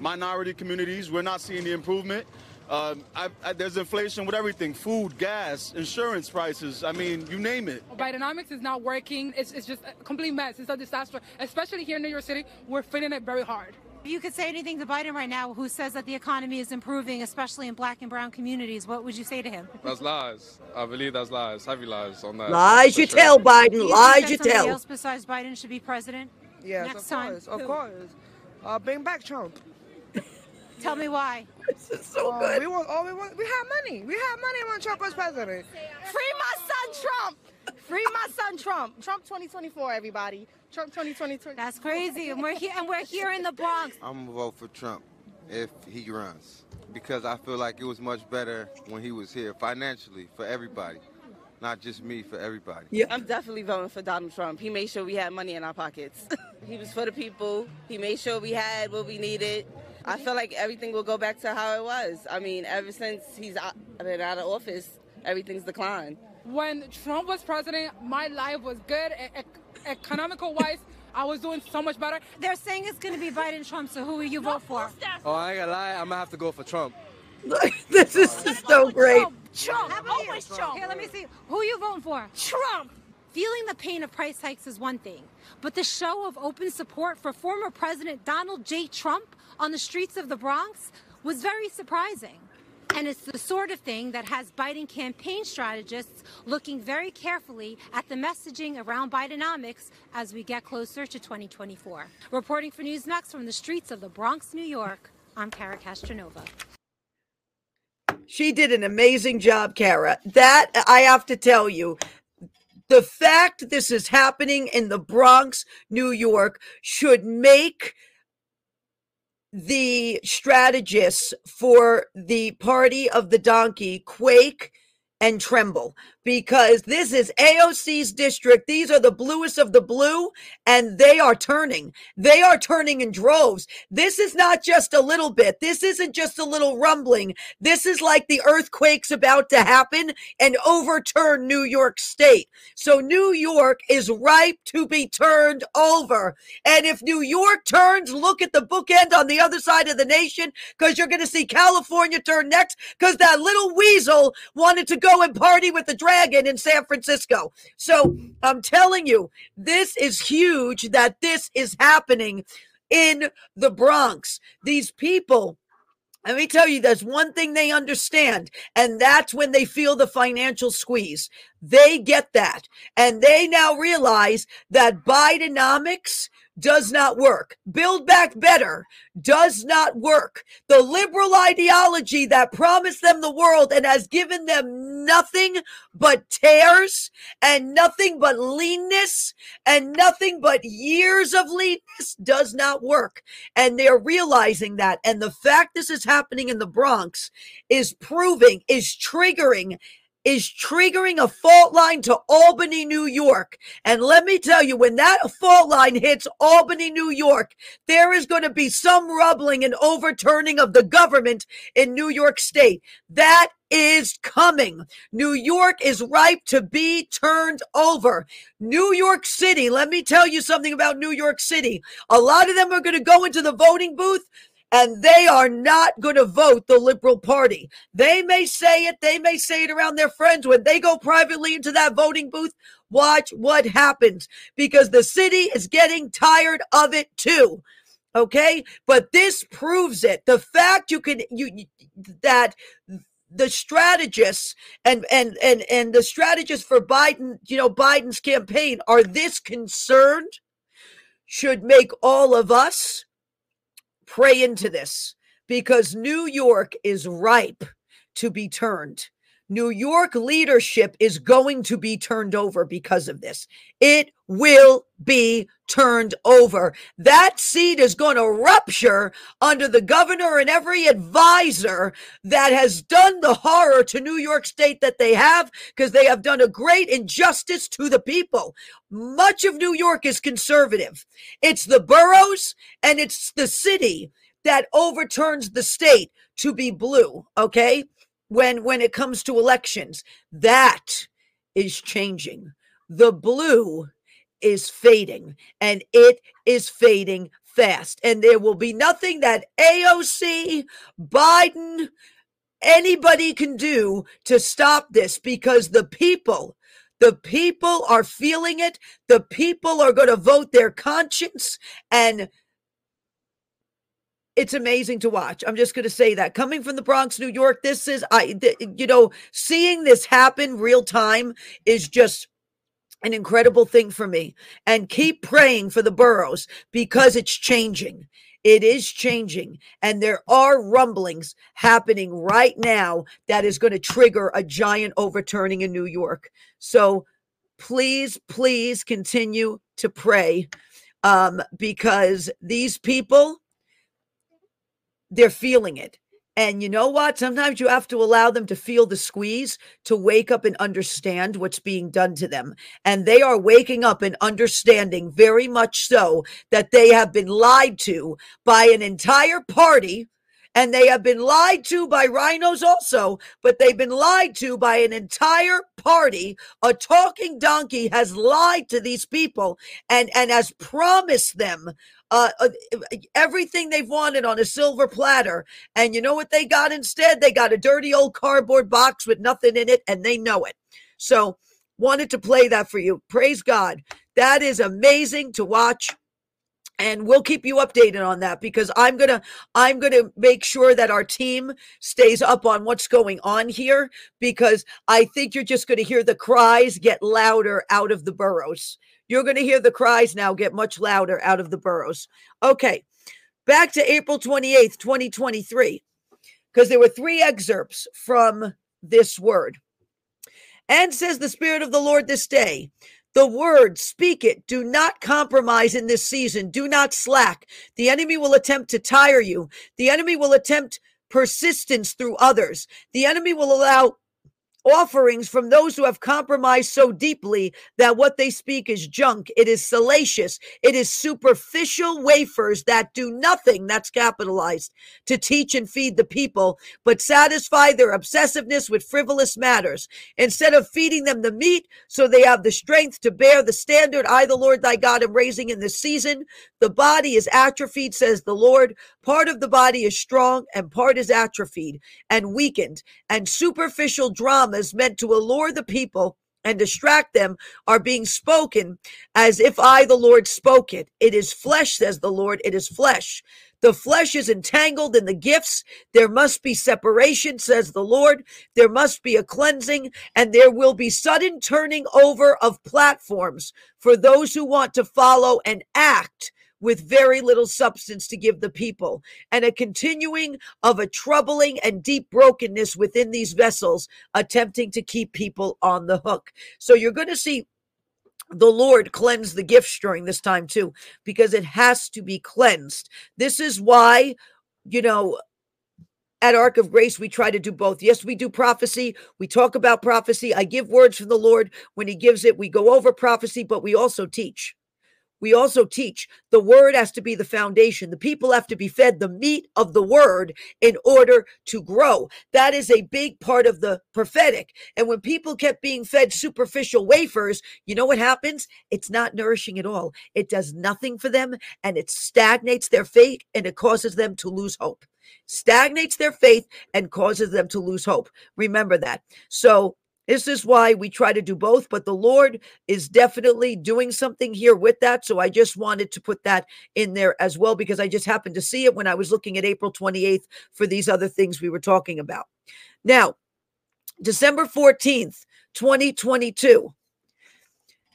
Minority communities, we're not seeing the improvement. Um, I, I, there's inflation with everything: food, gas, insurance prices. I mean, you name it. Bidenomics is not working. It's, it's just a complete mess. It's a disaster. Especially here in New York City, we're feeling it very hard. If you could say anything to Biden right now, who says that the economy is improving, especially in black and brown communities, what would you say to him? That's lies. I believe that's lies. Heavy lies on that. Lies you sure. tell, Biden. you Lies think you that somebody tell. else besides Biden should be president? Yes, Next of time. course, of Who? course. Uh, bring back Trump. Tell me why. This is so Uh, good. we want, all we want, we had money. We had money when Trump was president. Free my son Trump. Free my son Trump. Trump 2024, everybody. Trump 2024. That's crazy. And we're here and we're here in the Bronx. I'm gonna vote for Trump if he runs because I feel like it was much better when he was here financially for everybody, not just me, for everybody. Yeah. I'm definitely voting for Donald Trump. He made sure we had money in our pockets. he was for the people. He made sure we had what we needed. I feel like everything will go back to how it was. I mean, ever since he's out, been out of office, everything's declined. When Trump was president, my life was good. E- economical wise, I was doing so much better. They're saying it's going to be Biden Trump, so who will you vote for? Oh, I ain't gonna lie. I'm gonna have to go for Trump. this is just so great. Trump. How about you? Always Trump. Here, let me see. Who you voting for? Trump. Feeling the pain of price hikes is one thing, but the show of open support for former President Donald J. Trump on the streets of the Bronx was very surprising. And it's the sort of thing that has Biden campaign strategists looking very carefully at the messaging around Bidenomics as we get closer to 2024. Reporting for Newsmax from the streets of the Bronx, New York, I'm Kara Castronuova. She did an amazing job, Kara. That I have to tell you, the fact this is happening in the Bronx, New York, should make the strategists for the party of the donkey quake and tremble because this is AOC's district. These are the bluest of the blue, and they are turning. They are turning in droves. This is not just a little bit. This isn't just a little rumbling. This is like the earthquake's about to happen and overturn New York State. So New York is ripe to be turned over. And if New York turns, look at the bookend on the other side of the nation because you're going to see California turn next because that little weasel wanted to go and party with the dragon in San Francisco. So I'm telling you, this is huge that this is happening in the Bronx. These people. Let me tell you, there's one thing they understand, and that's when they feel the financial squeeze. They get that. And they now realize that Bidenomics does not work. Build back better does not work. The liberal ideology that promised them the world and has given them nothing but tears and nothing but leanness and nothing but years of leanness does not work. And they're realizing that. And the fact this is happening in the Bronx is proving, is triggering is triggering a fault line to Albany, New York. And let me tell you, when that fault line hits Albany, New York, there is going to be some rubbling and overturning of the government in New York State. That is coming. New York is ripe to be turned over. New York City, let me tell you something about New York City. A lot of them are going to go into the voting booth and they are not going to vote the Liberal Party. They may say it, they may say it around their friends. When they go privately into that voting booth, watch what happens because the city is getting tired of it too. Okay, but this proves it. The fact you can you that the strategists and and and and the strategists for Biden, you know, Biden's campaign are this concerned should make all of us pray into this because New York is ripe to be turned. New York leadership is going to be turned over because of this. It will be turned over. That seat is going to rupture under the governor and every advisor that has done the horror to New York State that they have because they have done a great injustice to the people. Much of New York is conservative. It's the boroughs and it's the city that overturns the state to be blue, okay? When when it comes to elections. That is changing. The blue is fading and it is fading fast. And there will be nothing that AOC Biden anybody can do to stop this because the people the people are feeling it. The people are going to vote their conscience and it's amazing to watch. I'm just going to say that coming from the Bronx, New York, this is I th- you know, seeing this happen real time is just an incredible thing for me. And keep praying for the boroughs because it's changing. It is changing, and there are rumblings happening right now that is going to trigger a giant overturning in New York. So please, please continue to pray um, because these people they're feeling it. And you know what? Sometimes you have to allow them to feel the squeeze to wake up and understand what's being done to them. And they are waking up and understanding very much so that they have been lied to by an entire party and they have been lied to by RINOs also, but they've been lied to by an entire party. A talking donkey has lied to these people and, and has promised them uh, uh, everything they've wanted on a silver platter. And you know what they got instead? They got a dirty old cardboard box with nothing in it, and they know it. So, wanted to play that for you. Praise God. That is amazing to watch and we'll keep you updated on that because i'm gonna i'm gonna make sure that our team stays up on what's going on here because i think you're just gonna hear the cries get louder out of the boroughs. You're gonna hear the cries now get much louder out of the boroughs. Okay back to april 28th 2023 because there were three excerpts from this word. And says the Spirit of the Lord this day, the word, speak it. Do not compromise in this season. Do not slack. The enemy will attempt to tire you. The enemy will attempt persistence through others. The enemy will allow offerings from those who have compromised so deeply that what they speak is junk. It is salacious. It is superficial wafers that do nothing, that's capitalized, to teach and feed the people, but satisfy their obsessiveness with frivolous matters. Instead of feeding them the meat so they have the strength to bear the standard I, the Lord thy God, am raising in this season, the body is atrophied, says the Lord. Part of the body is strong and part is atrophied and weakened, and superficial dramas meant to allure the people and distract them are being spoken as if I, the Lord, spoke it. It is flesh, says the Lord. It is flesh. The flesh is entangled in the gifts. There must be separation, says the Lord. There must be a cleansing, and there will be sudden turning over of platforms for those who want to follow and act with very little substance to give the people, and a continuing of a troubling and deep brokenness within these vessels, attempting to keep people on the hook. So you're going to see the Lord cleanse the gifts during this time too, because it has to be cleansed. This is why, you know, at Ark of Grace, we try to do both. Yes, we do prophecy. We talk about prophecy. I give words from the Lord. When He gives it, we go over prophecy, but we also teach. We also teach the word has to be the foundation. The people have to be fed the meat of the word in order to grow. That is a big part of the prophetic. And when people kept being fed superficial wafers, you know what happens? It's not nourishing at all. It does nothing for them and it stagnates their faith and it causes them to lose hope. Stagnates their faith and causes them to lose hope. Remember that. So this is why we try to do both, but the Lord is definitely doing something here with that. So I just wanted to put that in there as well because I just happened to see it when I was looking at April 28th for these other things we were talking about. Now, December 14th, 2022.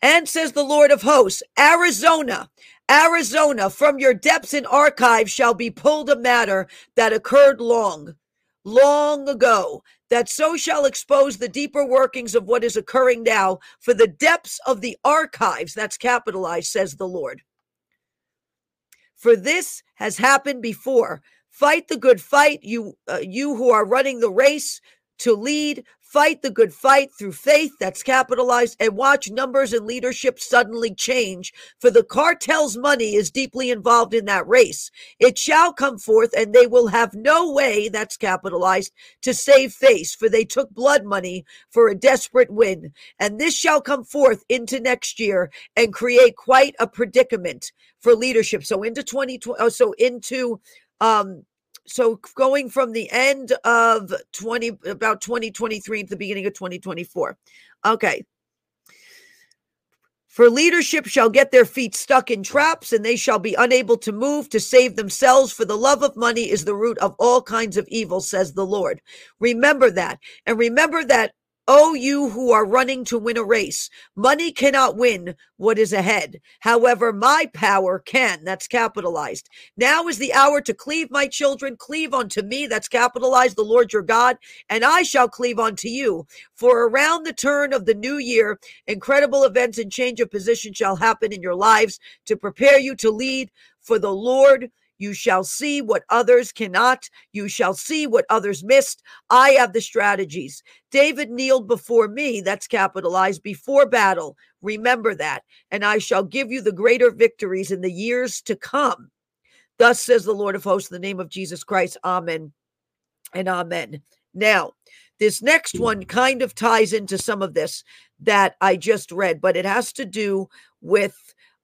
And says the Lord of hosts, Arizona, Arizona, from your depths and archives shall be pulled a matter that occurred long, long ago that so shall expose the deeper workings of what is occurring now for the depths of the archives. That's capitalized, says the Lord. For this has happened before. Fight the good fight, you uh, you who are running the race to lead Fight the good fight through faith, that's capitalized, and watch numbers and leadership suddenly change. For the cartel's money is deeply involved in that race. It shall come forth, and they will have no way, that's capitalized, to save face, for they took blood money for a desperate win. And this shall come forth into next year and create quite a predicament for leadership. So into 2020, oh, so into um so going from the end of 20 about 2023 to the beginning of 2024 okay. For leadership shall get their feet stuck in traps and they shall be unable to move to save themselves for the love of money is the root of all kinds of evil says the lord. Remember that and remember that Oh, you who are running to win a race, money cannot win what is ahead. However, my power can. That's capitalized. Now is the hour to cleave, my children. Cleave unto me. That's capitalized, the Lord your God, and I shall cleave unto you. For around the turn of the new year, incredible events and change of position shall happen in your lives to prepare you to lead for the Lord you shall see what others cannot. You shall see what others missed. I have the strategies. David kneeled before me, that's capitalized, before battle. Remember that. And I shall give you the greater victories in the years to come. Thus says the Lord of hosts, in the name of Jesus Christ. Amen and amen. Now, this next one kind of ties into some of this that I just read, but it has to do with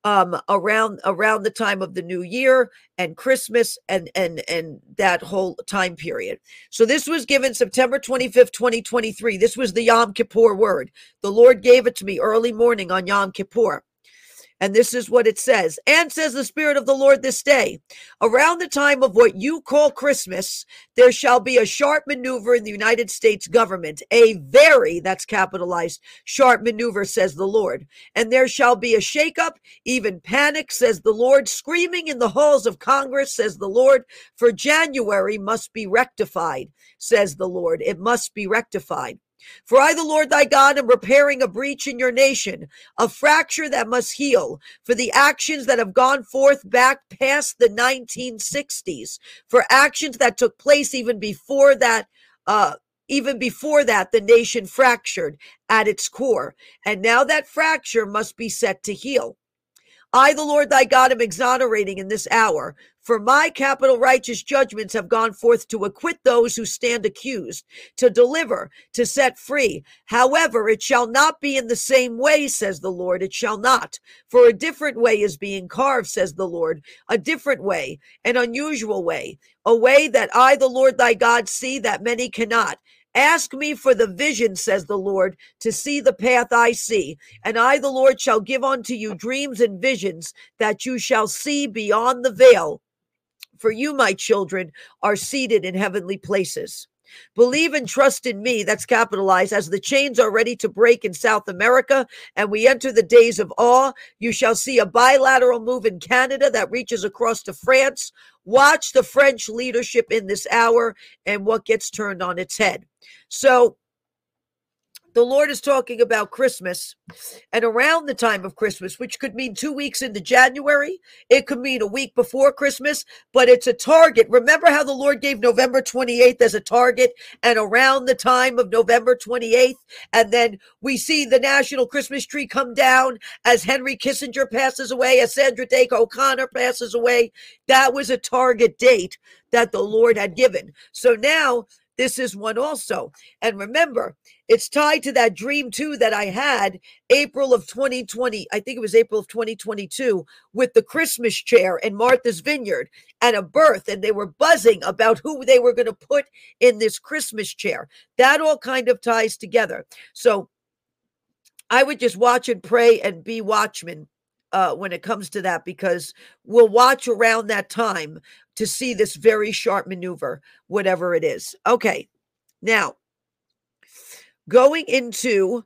um, around around the time of the new year and Christmas and and and that whole time period. So this was given September 25th, 2023. This was the Yom Kippur word. The Lord gave it to me early morning on Yom Kippur. And this is what it says. And says the Spirit of the Lord this day, around the time of what you call Christmas, there shall be a sharp maneuver in the United States government, a very, that's capitalized, sharp maneuver, says the Lord. And there shall be a shakeup, even panic, says the Lord, screaming in the halls of Congress, says the Lord, for January must be rectified, says the Lord. It must be rectified. For I, the Lord thy God, am repairing a breach in your nation, a fracture that must heal, for the actions that have gone forth back past the 1960s, for actions that took place even before that, uh, even before that, the nation fractured at its core. And now that fracture must be set to heal. I, the Lord thy God, am exonerating in this hour. For my capital righteous judgments have gone forth to acquit those who stand accused, to deliver, to set free. However, it shall not be in the same way, says the Lord. It shall not. For a different way is being carved, says the Lord. A different way, an unusual way, a way that I, the Lord thy God, see that many cannot. Ask me for the vision, says the Lord, to see the path I see. And I, the Lord, shall give unto you dreams and visions that you shall see beyond the veil. For you, my children, are seated in heavenly places. Believe and trust in me, that's capitalized, as the chains are ready to break in South America and we enter the days of awe. You shall see a bilateral move in Canada that reaches across to France. Watch the French leadership in this hour and what gets turned on its head. So, the Lord is talking about Christmas and around the time of Christmas, which could mean two weeks into January. It could mean a week before Christmas, but it's a target. Remember how the Lord gave November 28th as a target and around the time of November 28th. And then we see the national Christmas tree come down as Henry Kissinger passes away, as Sandra Day O'Connor passes away. That was a target date that the Lord had given. So now this is one also. And remember, it's tied to that dream too that I had April of 2020. I think it was April of 2022 with the Christmas chair and Martha's Vineyard and a birth. And they were buzzing about who they were going to put in this Christmas chair. That all kind of ties together. So I would just watch and pray and be watchmen uh, when it comes to that because we'll watch around that time to see this very sharp maneuver, whatever it is. Okay, now going into,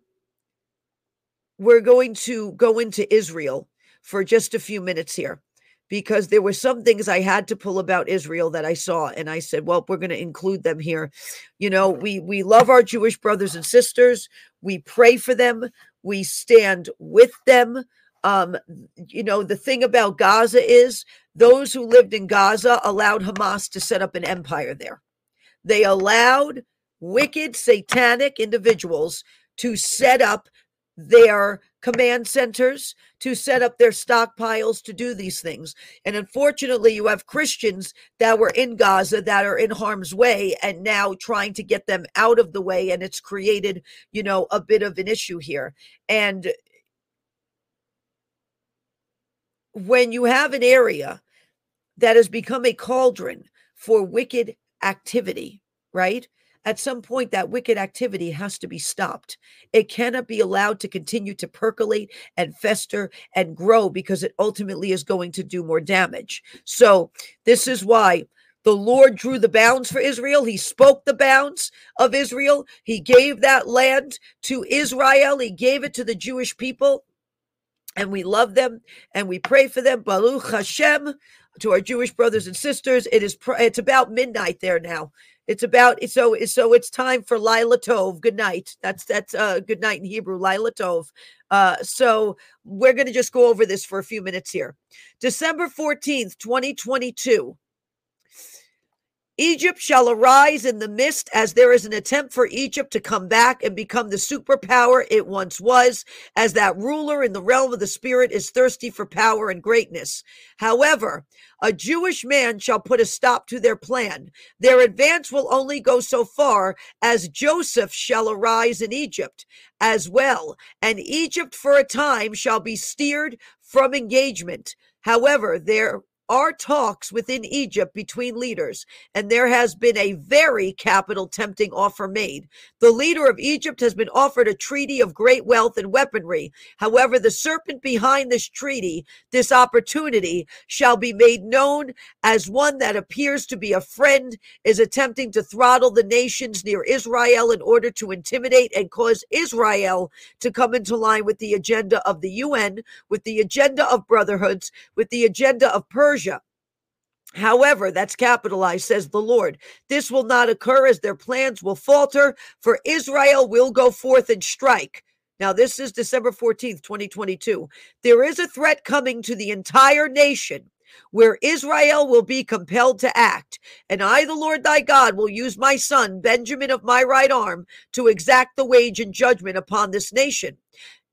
we're going to go into Israel for just a few minutes here because there were some things I had to pull about Israel that I saw and I said, well, we're going to include them here. You know, we we love our Jewish brothers and sisters. We pray for them. We stand with them. Um, you know, the thing about Gaza is those who lived in Gaza allowed Hamas to set up an empire there. They allowed wicked, satanic individuals to set up their command centers, to set up their stockpiles, to do these things. And unfortunately, you have Christians that were in Gaza that are in harm's way and now trying to get them out of the way. And it's created, you know, a bit of an issue here. And when you have an area that has become a cauldron for wicked activity, right? At some point, that wicked activity has to be stopped. It cannot be allowed to continue to percolate and fester and grow because it ultimately is going to do more damage. So, this is why the Lord drew the bounds for Israel. He spoke the bounds of Israel. He gave that land to Israel. He gave it to the Jewish people and we love them and we pray for them. Baruch Hashem to our Jewish brothers and sisters. It is it's about midnight there now. It's about so so it's time for Lila Tov. Good night. That's that's uh good night in Hebrew. Lila Tov. Uh, so we're to just go over this for a few minutes here. December 14th, 2022. Egypt shall arise in the mist as there is an attempt for Egypt to come back and become the superpower it once was, as that ruler in the realm of the spirit is thirsty for power and greatness. However, a Jewish man shall put a stop to their plan. Their advance will only go so far as Joseph shall arise in Egypt as well, and Egypt for a time shall be steered from engagement. However, there are talks within Egypt between leaders, and there has been a very capital tempting offer made. The leader of Egypt has been offered a treaty of great wealth and weaponry. However, the serpent behind this treaty, this opportunity, shall be made known as one that appears to be a friend, is attempting to throttle the nations near Israel in order to intimidate and cause Israel to come into line with the agenda of the UN, with the agenda of brotherhoods, with the agenda of Persia Persia. However, that's capitalized, says the Lord. This will not occur as their plans will falter, for Israel will go forth and strike. Now, this is December 14th, 2022. There is a threat coming to the entire nation where Israel will be compelled to act. And I, the Lord thy God, will use my son, Benjamin of my right arm, to exact the wage and judgment upon this nation.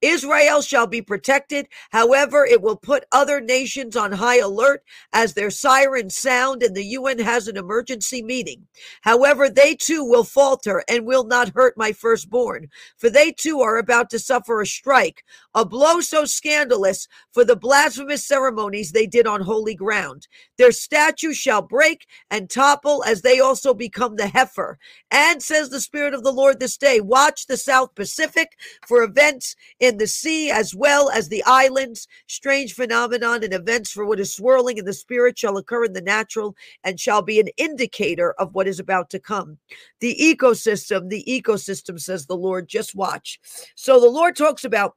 Israel shall be protected. However, it will put other nations on high alert as their sirens sound and the UN has an emergency meeting. However, they too will falter and will not hurt my firstborn, for they too are about to suffer a strike, a blow so scandalous for the blasphemous ceremonies they did on holy ground. Their statues shall break and topple as they also become the heifer. And says the Spirit of the Lord this day, watch the South Pacific for events in the sea as well as the islands. Strange phenomenon and events for what is swirling in the spirit shall occur in the natural and shall be an indicator of what is about to come. The ecosystem, the ecosystem, says the Lord, just watch. So the Lord talks about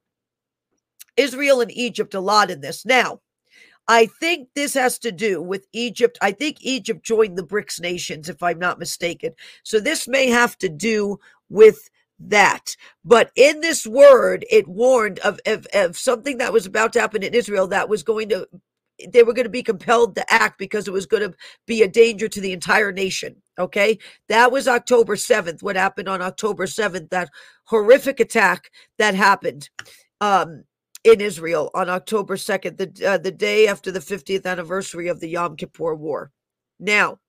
Israel and Egypt a lot in this. Now, I think this has to do with Egypt. I think Egypt joined the BRICS nations, if I'm not mistaken. So this may have to do with that. But in this word, it warned of, of, of something that was about to happen in Israel that was going to they were going to be compelled to act because it was going to be a danger to the entire nation. Okay. That was October 7th. What happened on October 7th, that horrific attack that happened. Um, in Israel on October 2nd, the, uh, the day after the 50th anniversary of the Yom Kippur War. Now,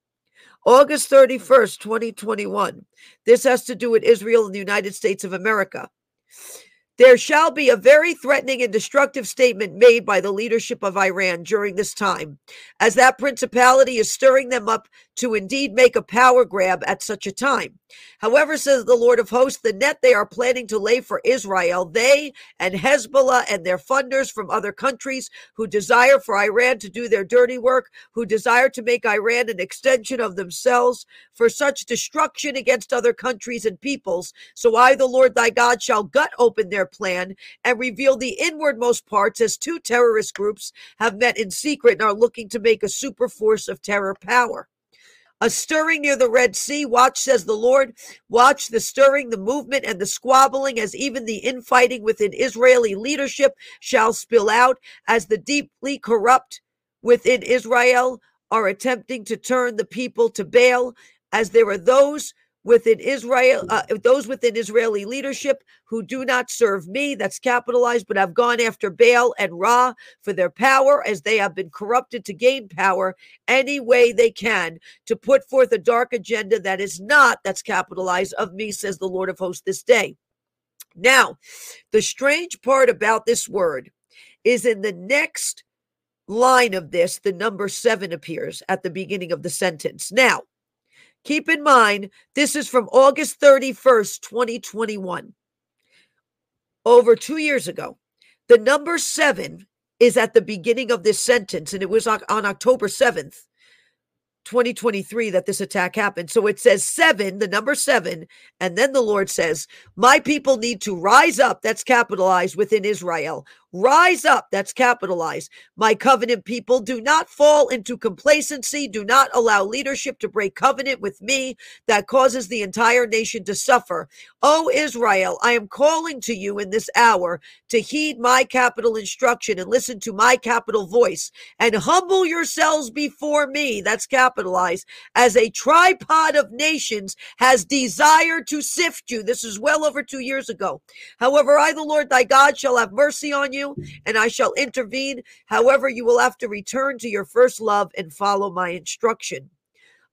August 31st, 2021. This has to do with Israel and the United States of America. There shall be a very threatening and destructive statement made by the leadership of Iran during this time, as that principality is stirring them up to indeed make a power grab at such a time. However, says the Lord of hosts, the net they are planning to lay for Israel, they and Hezbollah and their funders from other countries who desire for Iran to do their dirty work, who desire to make Iran an extension of themselves for such destruction against other countries and peoples. So I, the Lord thy God, shall gut open their plan and reveal the inwardmost parts as two terrorist groups have met in secret and are looking to make a super force of terror power a stirring near the Red Sea. Watch, says the Lord. Watch the stirring, the movement, and the squabbling as even the infighting within Israeli leadership shall spill out as the deeply corrupt within Israel are attempting to turn the people to Baal, as there are those within Israel, uh, those within Israeli leadership who do not serve me, that's capitalized, but have gone after Baal and Ra for their power as they have been corrupted to gain power any way they can to put forth a dark agenda that is not, that's capitalized, of me, says the Lord of hosts this day. Now, the strange part about this word is in the next line of this, the number seven appears at the beginning of the sentence. Now, Keep in mind, this is from August 31st, 2021, over two years ago. The number seven is at the beginning of this sentence, and it was on, October 7th. 2023 that this attack happened. So it says seven, the number seven. And then the Lord says, My people need to rise up. That's capitalized within Israel. Rise up. That's capitalized. My covenant people do not fall into complacency. Do not allow leadership to break covenant with me that causes the entire nation to suffer. O Israel, I am calling to you in this hour to heed my capital instruction and listen to my capital voice and humble yourselves before me. That's capitalized as a tripod of nations has desired to sift you. This is well over two years ago. However, I, the Lord thy God, shall have mercy on you you, and I shall intervene. However, you will have to return to your first love and follow my instruction.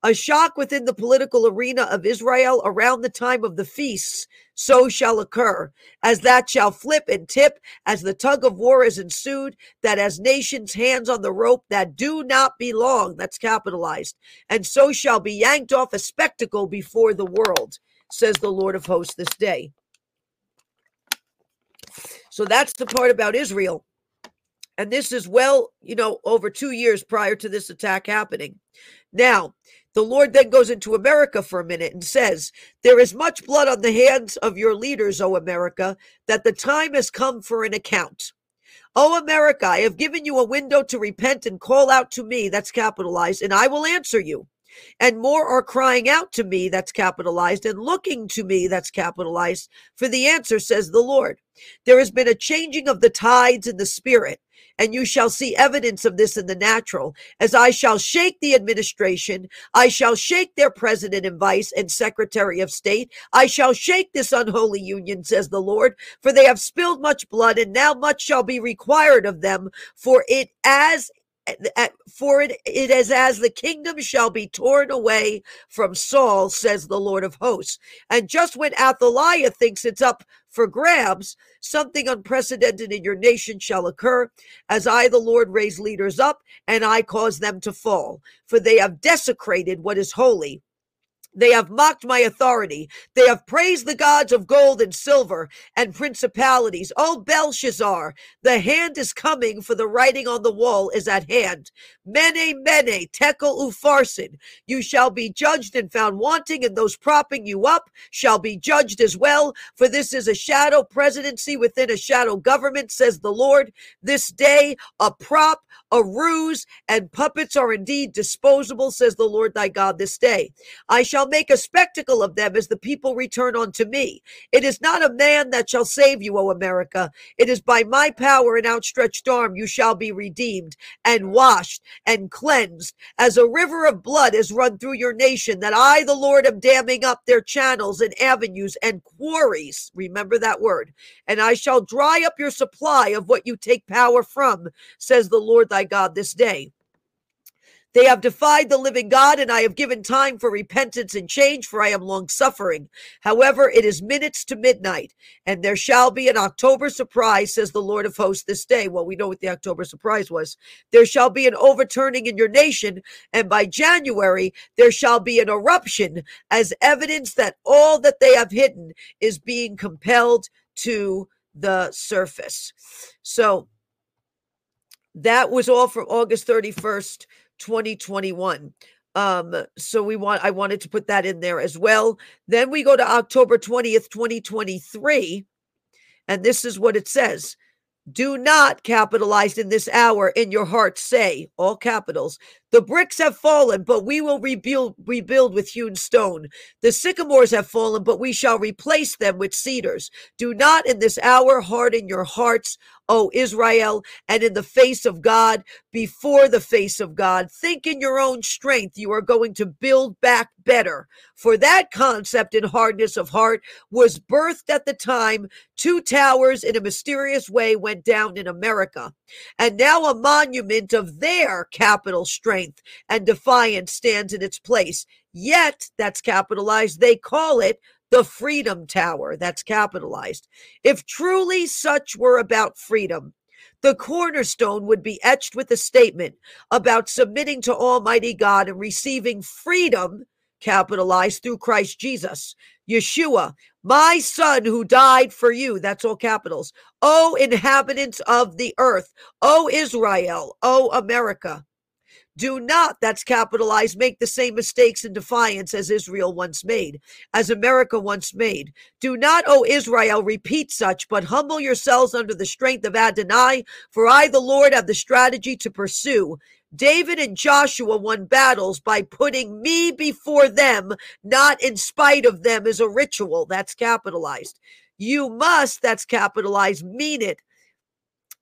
A shock within the political arena of Israel around the time of the feasts, so shall occur, as that shall flip and tip, as the tug of war is ensued, that as nations' hands on the rope that do not belong, that's capitalized, and so shall be yanked off a spectacle before the world, says the Lord of hosts this day. So that's the part about Israel. And this is well, you know, over two years prior to this attack happening. Now, the Lord then goes into America for a minute and says, There is much blood on the hands of your leaders, O America, that the time has come for an account. O America, I have given you a window to repent and call out to me, that's capitalized, and I will answer you. And more are crying out to me, that's capitalized, and looking to me, that's capitalized, for the answer, says the Lord. There has been a changing of the tides in the spirit and you shall see evidence of this in the natural, as I shall shake the administration, I shall shake their president and vice and secretary of state, I shall shake this unholy union, says the Lord, for they have spilled much blood, and now much shall be required of them, for it as for it, it is as the kingdom shall be torn away from Saul, says the Lord of hosts. And just when Athaliah thinks it's up for grabs, something unprecedented in your nation shall occur, as I, the Lord, raise leaders up, and I cause them to fall. For they have desecrated what is holy they have mocked my authority. They have praised the gods of gold and silver and principalities. O Belshazzar, the hand is coming, for the writing on the wall is at hand. Mene, mene, tekel upharsin. You shall be judged and found wanting, and those propping you up shall be judged as well. For this is a shadow presidency within a shadow government, says the Lord. This day, a prop, a ruse, and puppets are indeed disposable, says the Lord thy God this day. I shall make a spectacle of them as the people return unto me. It is not a man that shall save you, O America. It is by my power and outstretched arm you shall be redeemed and washed and cleansed as a river of blood has run through your nation that I, the Lord, am damming up their channels and avenues and quarries. Remember that word. And I shall dry up your supply of what you take power from, says the Lord thy God this day. They have defied the living God, and I have given time for repentance and change, for I am long suffering. However, it is minutes to midnight, and there shall be an October surprise, says the Lord of hosts this day. Well, we know what the October surprise was. There shall be an overturning in your nation, and by January, there shall be an eruption as evidence that all that they have hidden is being compelled to the surface. So, that was all from August 31st 2021. Um, so we want I wanted to put that in there as well. Then we go to October 20th, 2023, and this is what it says. Do not capitalize in this hour in your heart say, all capitals, the bricks have fallen, but we will rebuild rebuild with hewn stone. The sycamores have fallen, but we shall replace them with cedars. Do not in this hour harden your hearts O Israel, and in the face of God, before the face of God. Think in your own strength you are going to build back better. For that concept in hardness of heart was birthed at the time two towers in a mysterious way went down in America. And now a monument of their capital strength and defiance stands in its place. Yet, that's capitalized, they call it the Freedom Tower. That's capitalized. If truly such were about freedom, the cornerstone would be etched with a statement about submitting to Almighty God and receiving freedom, capitalized through Christ Jesus. Yeshua, my son who died for you. That's all capitals. O inhabitants of the earth. O Israel. O America. Do not, that's capitalized, make the same mistakes and defiance as Israel once made, as America once made. Do not, O Israel, repeat such, but humble yourselves under the strength of Adonai, for I, the Lord, have the strategy to pursue. David and Joshua won battles by putting me before them, not in spite of them, as a ritual. That's capitalized. You must, that's capitalized, mean it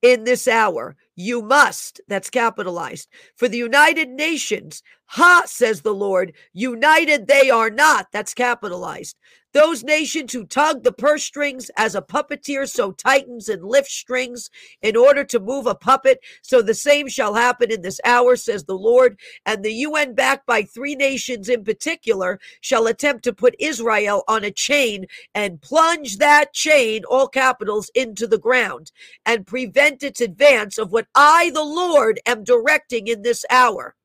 in this hour. You must, that's capitalized, for the United Nations. Ha, says the Lord, united they are not, that's capitalized. Those nations who tug the purse strings as a puppeteer so tightens and lifts strings in order to move a puppet, so the same shall happen in this hour, says the Lord. And the UN, backed by three nations in particular, shall attempt to put Israel on a chain and plunge that chain, all capitals, into the ground and prevent its advance of what I, the Lord, am directing in this hour.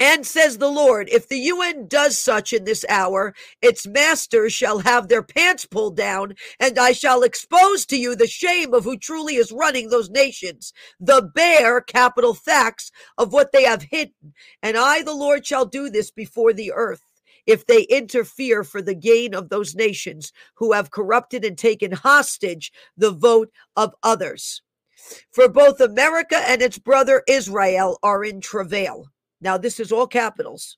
And says the Lord, if the UN does such in this hour, its masters shall have their pants pulled down, and I shall expose to you the shame of who truly is running those nations, the bare capital facts of what they have hidden. And I, the Lord, shall do this before the earth if they interfere for the gain of those nations who have corrupted and taken hostage the vote of others. For both America and its brother Israel are in travail. Now, this is all capitals.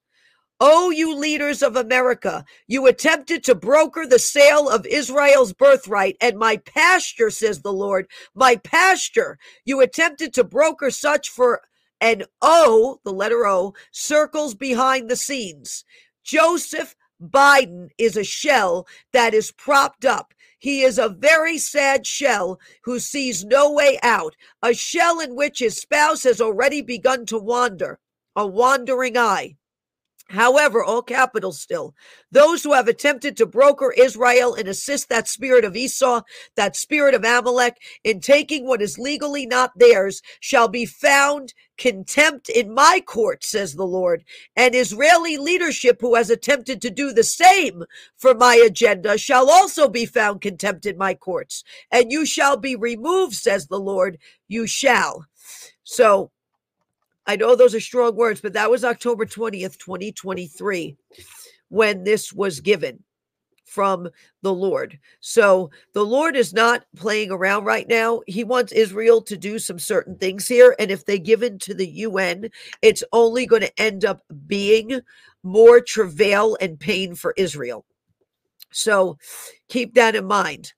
Oh, you leaders of America, you attempted to broker the sale of Israel's birthright and my pasture, says the Lord, my pasture. You attempted to broker such for an O, the letter O, circles behind the scenes. Joseph Biden is a shell that is propped up. He is a very sad shell who sees no way out, a shell in which his spouse has already begun to wander, a wandering eye. However, all capitals still, those who have attempted to broker Israel and assist that spirit of Esau, that spirit of Amalek, in taking what is legally not theirs, shall be found contempt in my court, says the Lord. And Israeli leadership who has attempted to do the same for my agenda shall also be found contempt in my courts. And you shall be removed, says the Lord. You shall. So, I know those are strong words, but that was October 20th, 2023, when this was given from the Lord. So the Lord is not playing around right now. He wants Israel to do some certain things here. And if they give in to the UN, it's only going to end up being more travail and pain for Israel. So keep that in mind.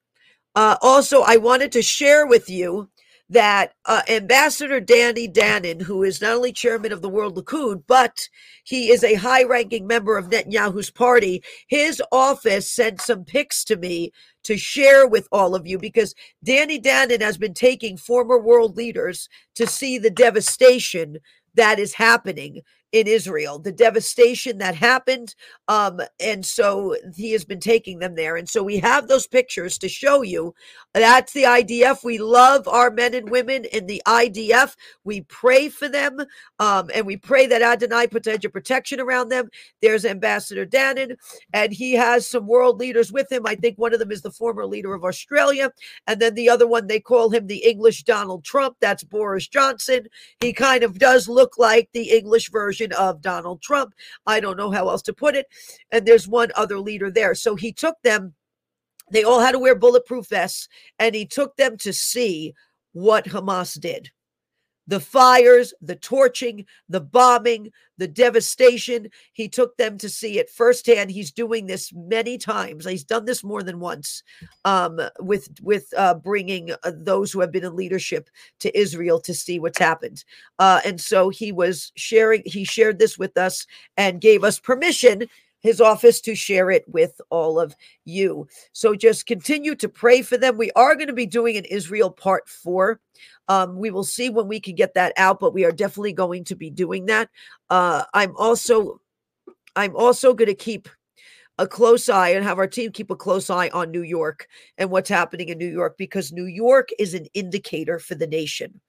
Uh, also, I wanted to share with you that uh, Ambassador Danny Danon, who is not only chairman of the World Likud, but he is a high ranking member of Netanyahu's party, his office sent some pics to me to share with all of you because Danny Danon has been taking former world leaders to see the devastation that is happening in Israel, the devastation that happened. Um, and so he has been taking them there. And so we have those pictures to show you. That's the IDF. We love our men and women in the IDF. We pray for them. Um, and we pray that Adonai puts edge of protection around them. There's Ambassador Danon, and he has some world leaders with him. I think one of them is the former leader of Australia. And then the other one, they call him the English Donald Trump. That's Boris Johnson. He kind of does look like the English version of Donald Trump. I don't know how else to put it. And there's one other leader there. So he took them, they all had to wear bulletproof vests, and he took them to see what Hamas did the fires, the torching, the bombing, the devastation. He took them to see it firsthand. He's doing this many times. He's done this more than once um, with with uh, bringing uh, those who have been in leadership to Israel to see what's happened. Uh, and so he was sharing. He shared this with us and gave us permission his office to share it with all of you. So just continue to pray for them. We are going to be doing an Israel part four. Um, we will see when we can get that out, but we are definitely going to be doing that. Uh, I'm also, I'm also going to keep a close eye and have our team keep a close eye on New York and what's happening in New York because New York is an indicator for the nation.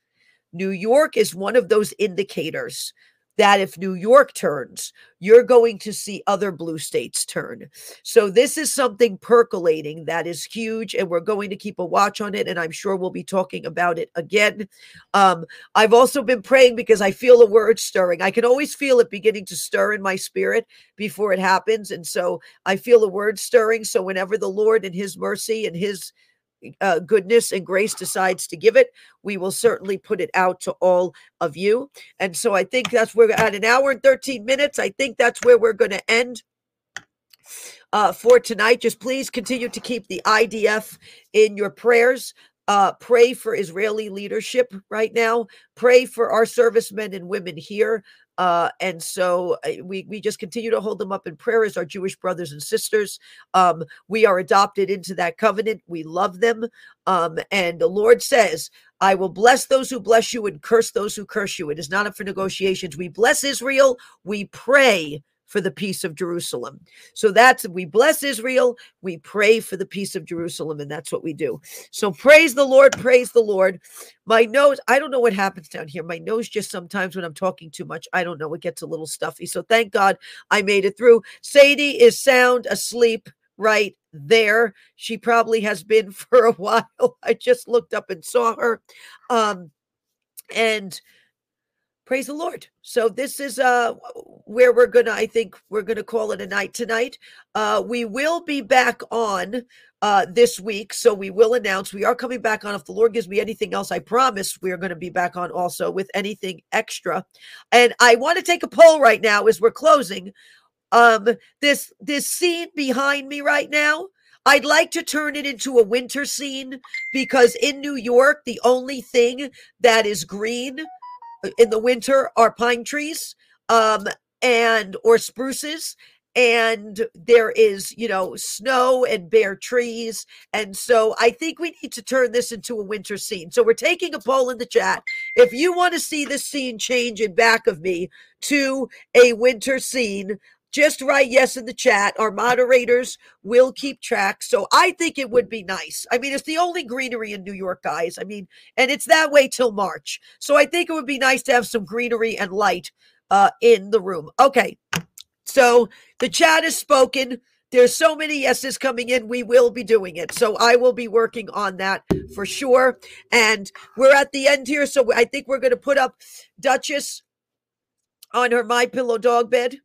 New York is one of those indicators that if New York turns, you're going to see other blue states turn. So this is something percolating that is huge, and we're going to keep a watch on it. And I'm sure we'll be talking about it again. Um, I've also been praying because I feel a word stirring. I can always feel it beginning to stir in my spirit before it happens. And so I feel a word stirring. So whenever the Lord and his mercy and his uh, goodness and grace decides to give it, we will certainly put it out to all of you. And so I think that's where at an hour and 13 minutes. I think that's where we're going to end. Uh, for tonight, just please continue to keep the IDF in your prayers. Uh, pray for Israeli leadership right now. Pray for our servicemen and women here. Uh, and so uh, we we just continue to hold them up in prayer as our Jewish brothers and sisters. Um, we are adopted into that covenant. We love them. Um, and the Lord says, I will bless those who bless you and curse those who curse you. It is not up for negotiations. We bless Israel. We pray for the peace of Jerusalem. So that's we bless Israel, we pray for the peace of Jerusalem, and that's what we do. So praise the Lord, praise the Lord. My nose, I don't know what happens down here. My nose just sometimes when I'm talking too much, I don't know, it gets a little stuffy. So thank God I made it through. Sadie is sound asleep right there. She probably has been for a while. I just looked up and saw her. Um, and praise the lord. So this is uh where we're gonna i think we're gonna call it a night tonight. Uh we will be back on uh this week so we will announce. We are coming back on. If the lord gives me anything else i promise we are going to be back on also with anything extra. And i want to take a poll right now as we're closing. Um this this scene behind me right now I'd like to turn it into a winter scene because in New York, the only thing that is green in the winter are pine trees um and or spruces and there is you know snow and bare trees and so i think we need to turn this into a winter scene. So we're taking a poll in the chat. If you want to see this scene change in back of me to a winter scene just write yes in the chat. Our moderators will keep track. So I think it would be nice. I mean, it's the only greenery in New York, guys. I mean, and it's that way till March. So I think it would be nice to have some greenery and light uh, in the room. Okay. So the chat is spoken. There's so many yeses coming in. We will be doing it. So I will be working on that for sure. And we're at the end here. So I think we're going to put up Duchess on her My Pillow dog bed.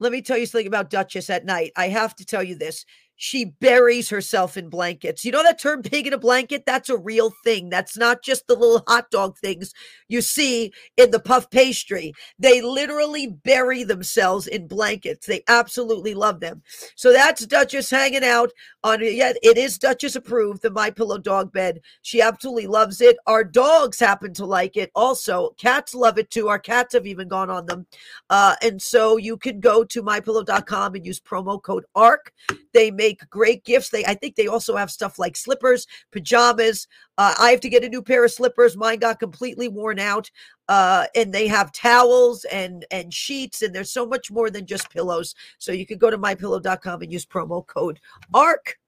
Let me tell you something about Duchess at night. I have to tell you this. She buries herself in blankets. You know that term pig in a blanket? That's a real thing. That's not just the little hot dog things you see in the puff pastry. They literally bury themselves in blankets. They absolutely love them. So that's Duchess hanging out on yeah, it is Duchess approved, the My Pillow dog bed. She absolutely loves it. Our dogs happen to like it also. Cats love it too. Our cats have even gone on them. Uh, and so you can go to mypillow.com and use promo code ARK. They make great gifts. They I think they also have stuff like slippers, pajamas. Uh, I have to get a new pair of slippers. Mine got completely worn out. Uh, and they have towels and and sheets, and there's so much more than just pillows. So you can go to mypillow.com and use promo code ARK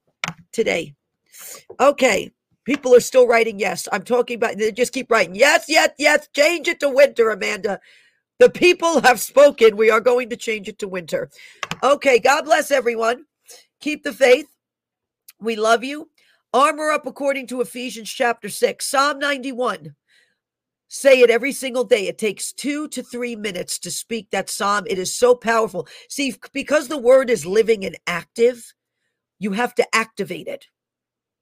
today. Okay. People are still writing yes. I'm talking about they just keep writing yes, yes, yes. Change it to winter, Amanda. The people have spoken. We are going to change it to winter. Okay. God bless everyone. Keep the faith. We love you. Armor up according to Ephesians chapter 6. Psalm 91. Say it every single day. It takes two to three minutes to speak that psalm. It is so powerful. See, because the word is living and active, you have to activate it.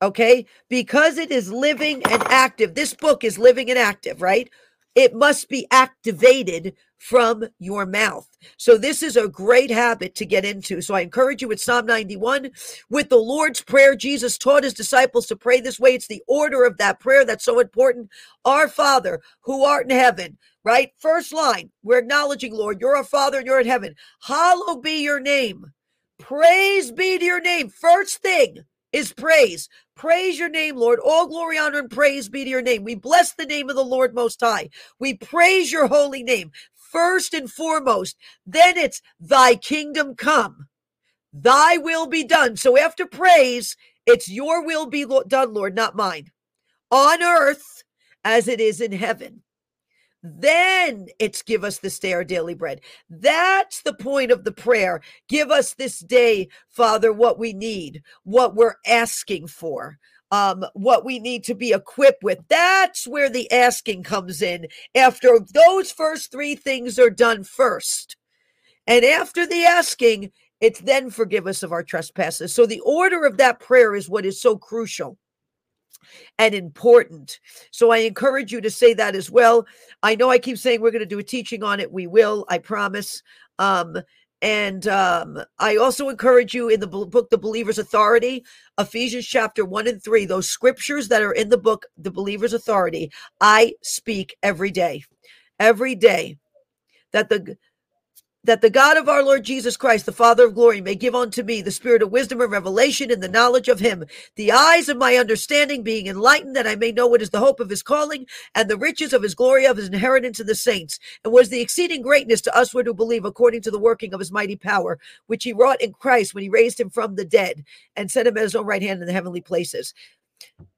Okay? Because it is living and active. This book is living and active, right? It must be activated from your mouth. So this is a great habit to get into. So I encourage you with Psalm 91 with the Lord's prayer. Jesus taught his disciples to pray this way. It's the order of that prayer that's so important. Our Father who art in heaven, right? First line, we're acknowledging, Lord, you're our Father and you're in heaven. Hallowed be your name. Praise be to your name. First thing is praise. Praise your name, Lord. All glory, honor, and praise be to your name. We bless the name of the Lord Most High. We praise your holy name first and foremost. Then it's thy kingdom come, thy will be done. So after praise, it's your will be done, Lord, not mine, on earth as it is in heaven. Then it's give us this day our daily bread. That's the point of the prayer. Give us this day, Father, what we need, what we're asking for um, what we need to be equipped with. That's where the asking comes in. After those first three things are done first. And after the asking, it's then forgive us of our trespasses. So the order of that prayer is what is so crucial and important. So I encourage you to say that as well. I know I keep saying we're going to do a teaching on it. We will, I promise. Um, and um, I also encourage you in the book, The Believer's Authority, Ephesians chapter 1 and 3, those scriptures that are in the book, The Believer's Authority, I speak every day. Every day that the that the God of our Lord Jesus Christ, the Father of glory, may give unto me the spirit of wisdom and revelation in the knowledge of him, the eyes of my understanding being enlightened, that I may know what is the hope of his calling and the riches of his glory of his inheritance in the saints, and was the exceeding greatness to us who believe according to the working of his mighty power, which he wrought in Christ when he raised him from the dead and set him at his own right hand in the heavenly places.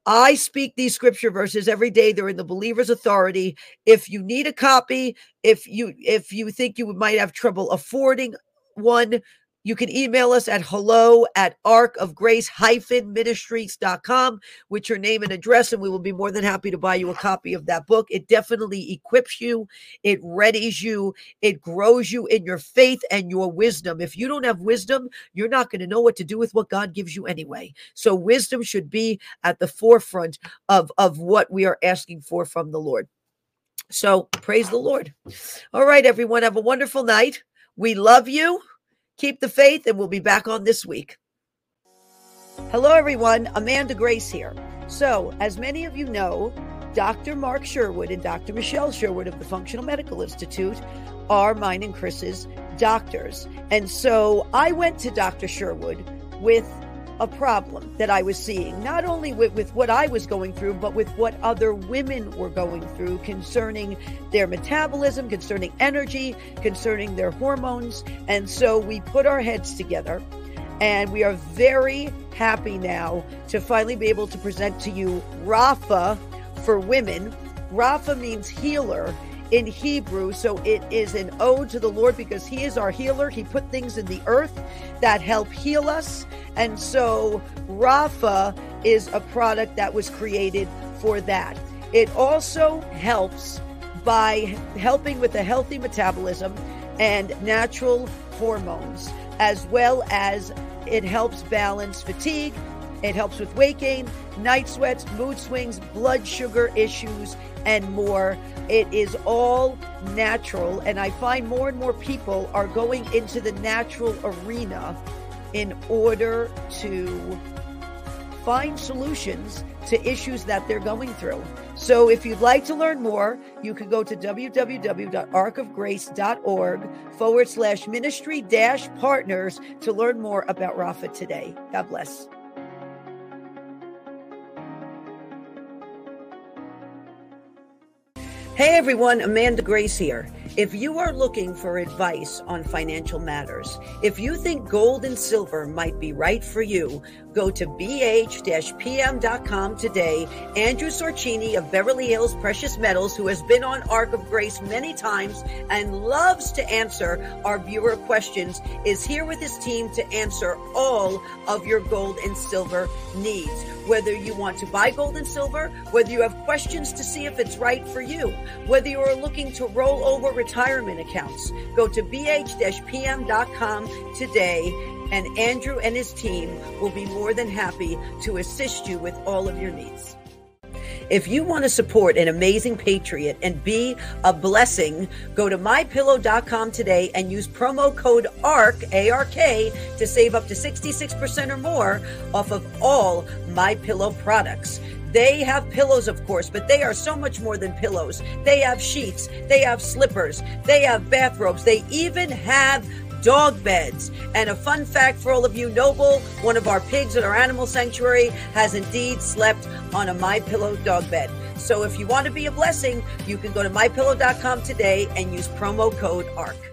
I speak these scripture verses every day. They're in the believer's authority. If you need a copy, if you if you think you might have trouble affording one, You can email us at hello at arkofgrace-ministries.com with your name and address, and we will be more than happy to buy you a copy of that book. It definitely equips you, it readies you, it grows you in your faith and your wisdom. If you don't have wisdom, you're not going to know what to do with what God gives you anyway. So wisdom should be at the forefront of, of what we are asking for from the Lord. So praise the Lord. All right, everyone, have a wonderful night. We love you. Keep the faith, and we'll be back on this week. Hello, everyone. Amanda Grace here. So, as many of you know, Dr. Mark Sherwood and Dr. Michelle Sherwood of the Functional Medical Institute are mine and Chris's doctors. And so I went to Dr. Sherwood with a problem that I was seeing, not only with, with what I was going through, but with what other women were going through concerning their metabolism, concerning energy, concerning their hormones. And so we put our heads together and we are very happy now to finally be able to present to you Rapha for women. Rapha means healer in Hebrew. So it is an ode to the Lord because He is our healer. He put things in the earth that help heal us. And so Rapha is a product that was created for that. It also helps by helping with a healthy metabolism and natural hormones, as well as it helps balance fatigue. It helps with weight gain, night sweats, mood swings, blood sugar issues, and more. It is all natural. And I find more and more people are going into the natural arena in order to find solutions to issues that they're going through. So if you'd like to learn more, you can go to www.arkofgrace.org forward slash ministry dash partners to learn more about Rapha today. God bless. Hey everyone, Amanda Grace here. If you are looking for advice on financial matters, if you think gold and silver might be right for you, go to bh-pm.com today. Andrew Sorchini of Beverly Hills Precious Metals, who has been on Ark of Grace many times and loves to answer our viewer questions, is here with his team to answer all of your gold and silver needs. Whether you want to buy gold and silver, whether you have questions to see if it's right for you, whether you are looking to roll over retirement accounts, go to bh-pm.com today and Andrew and his team will be more than happy to assist you with all of your needs. If you want to support an amazing patriot and be a blessing, go to mypillow.com today and use promo code ARK, A-R-K, to save up to 66% or more off of all My Pillow products. They have pillows, of course, but they are so much more than pillows. They have sheets, they have slippers, they have bathrobes, they even have dog beds. And a fun fact for all of you, Noble, one of our pigs at our animal sanctuary, has indeed slept on a My Pillow dog bed. So if you want to be a blessing, you can go to mypillow.com today and use promo code ARK.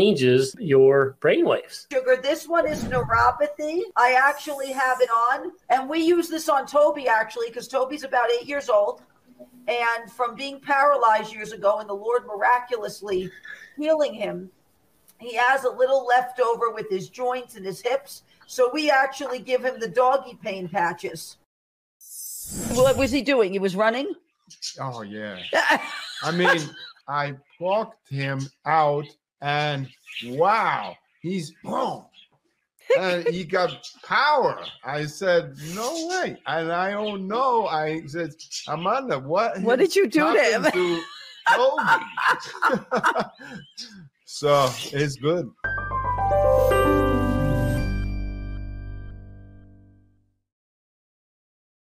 your brain waves. Sugar, this one is neuropathy. I actually have it on, and we use this on Toby actually because Toby's about eight years old, and from being paralyzed years ago, and the Lord miraculously healing him, he has a little left over with his joints and his hips. So we actually give him the doggy pain patches. What was he doing? He was running. Oh yeah. I mean, I plucked him out, and wow, he's boom. And he got power. I said, no way. And I don't know. I said, Amanda, what? What did you do to him? to so it's good.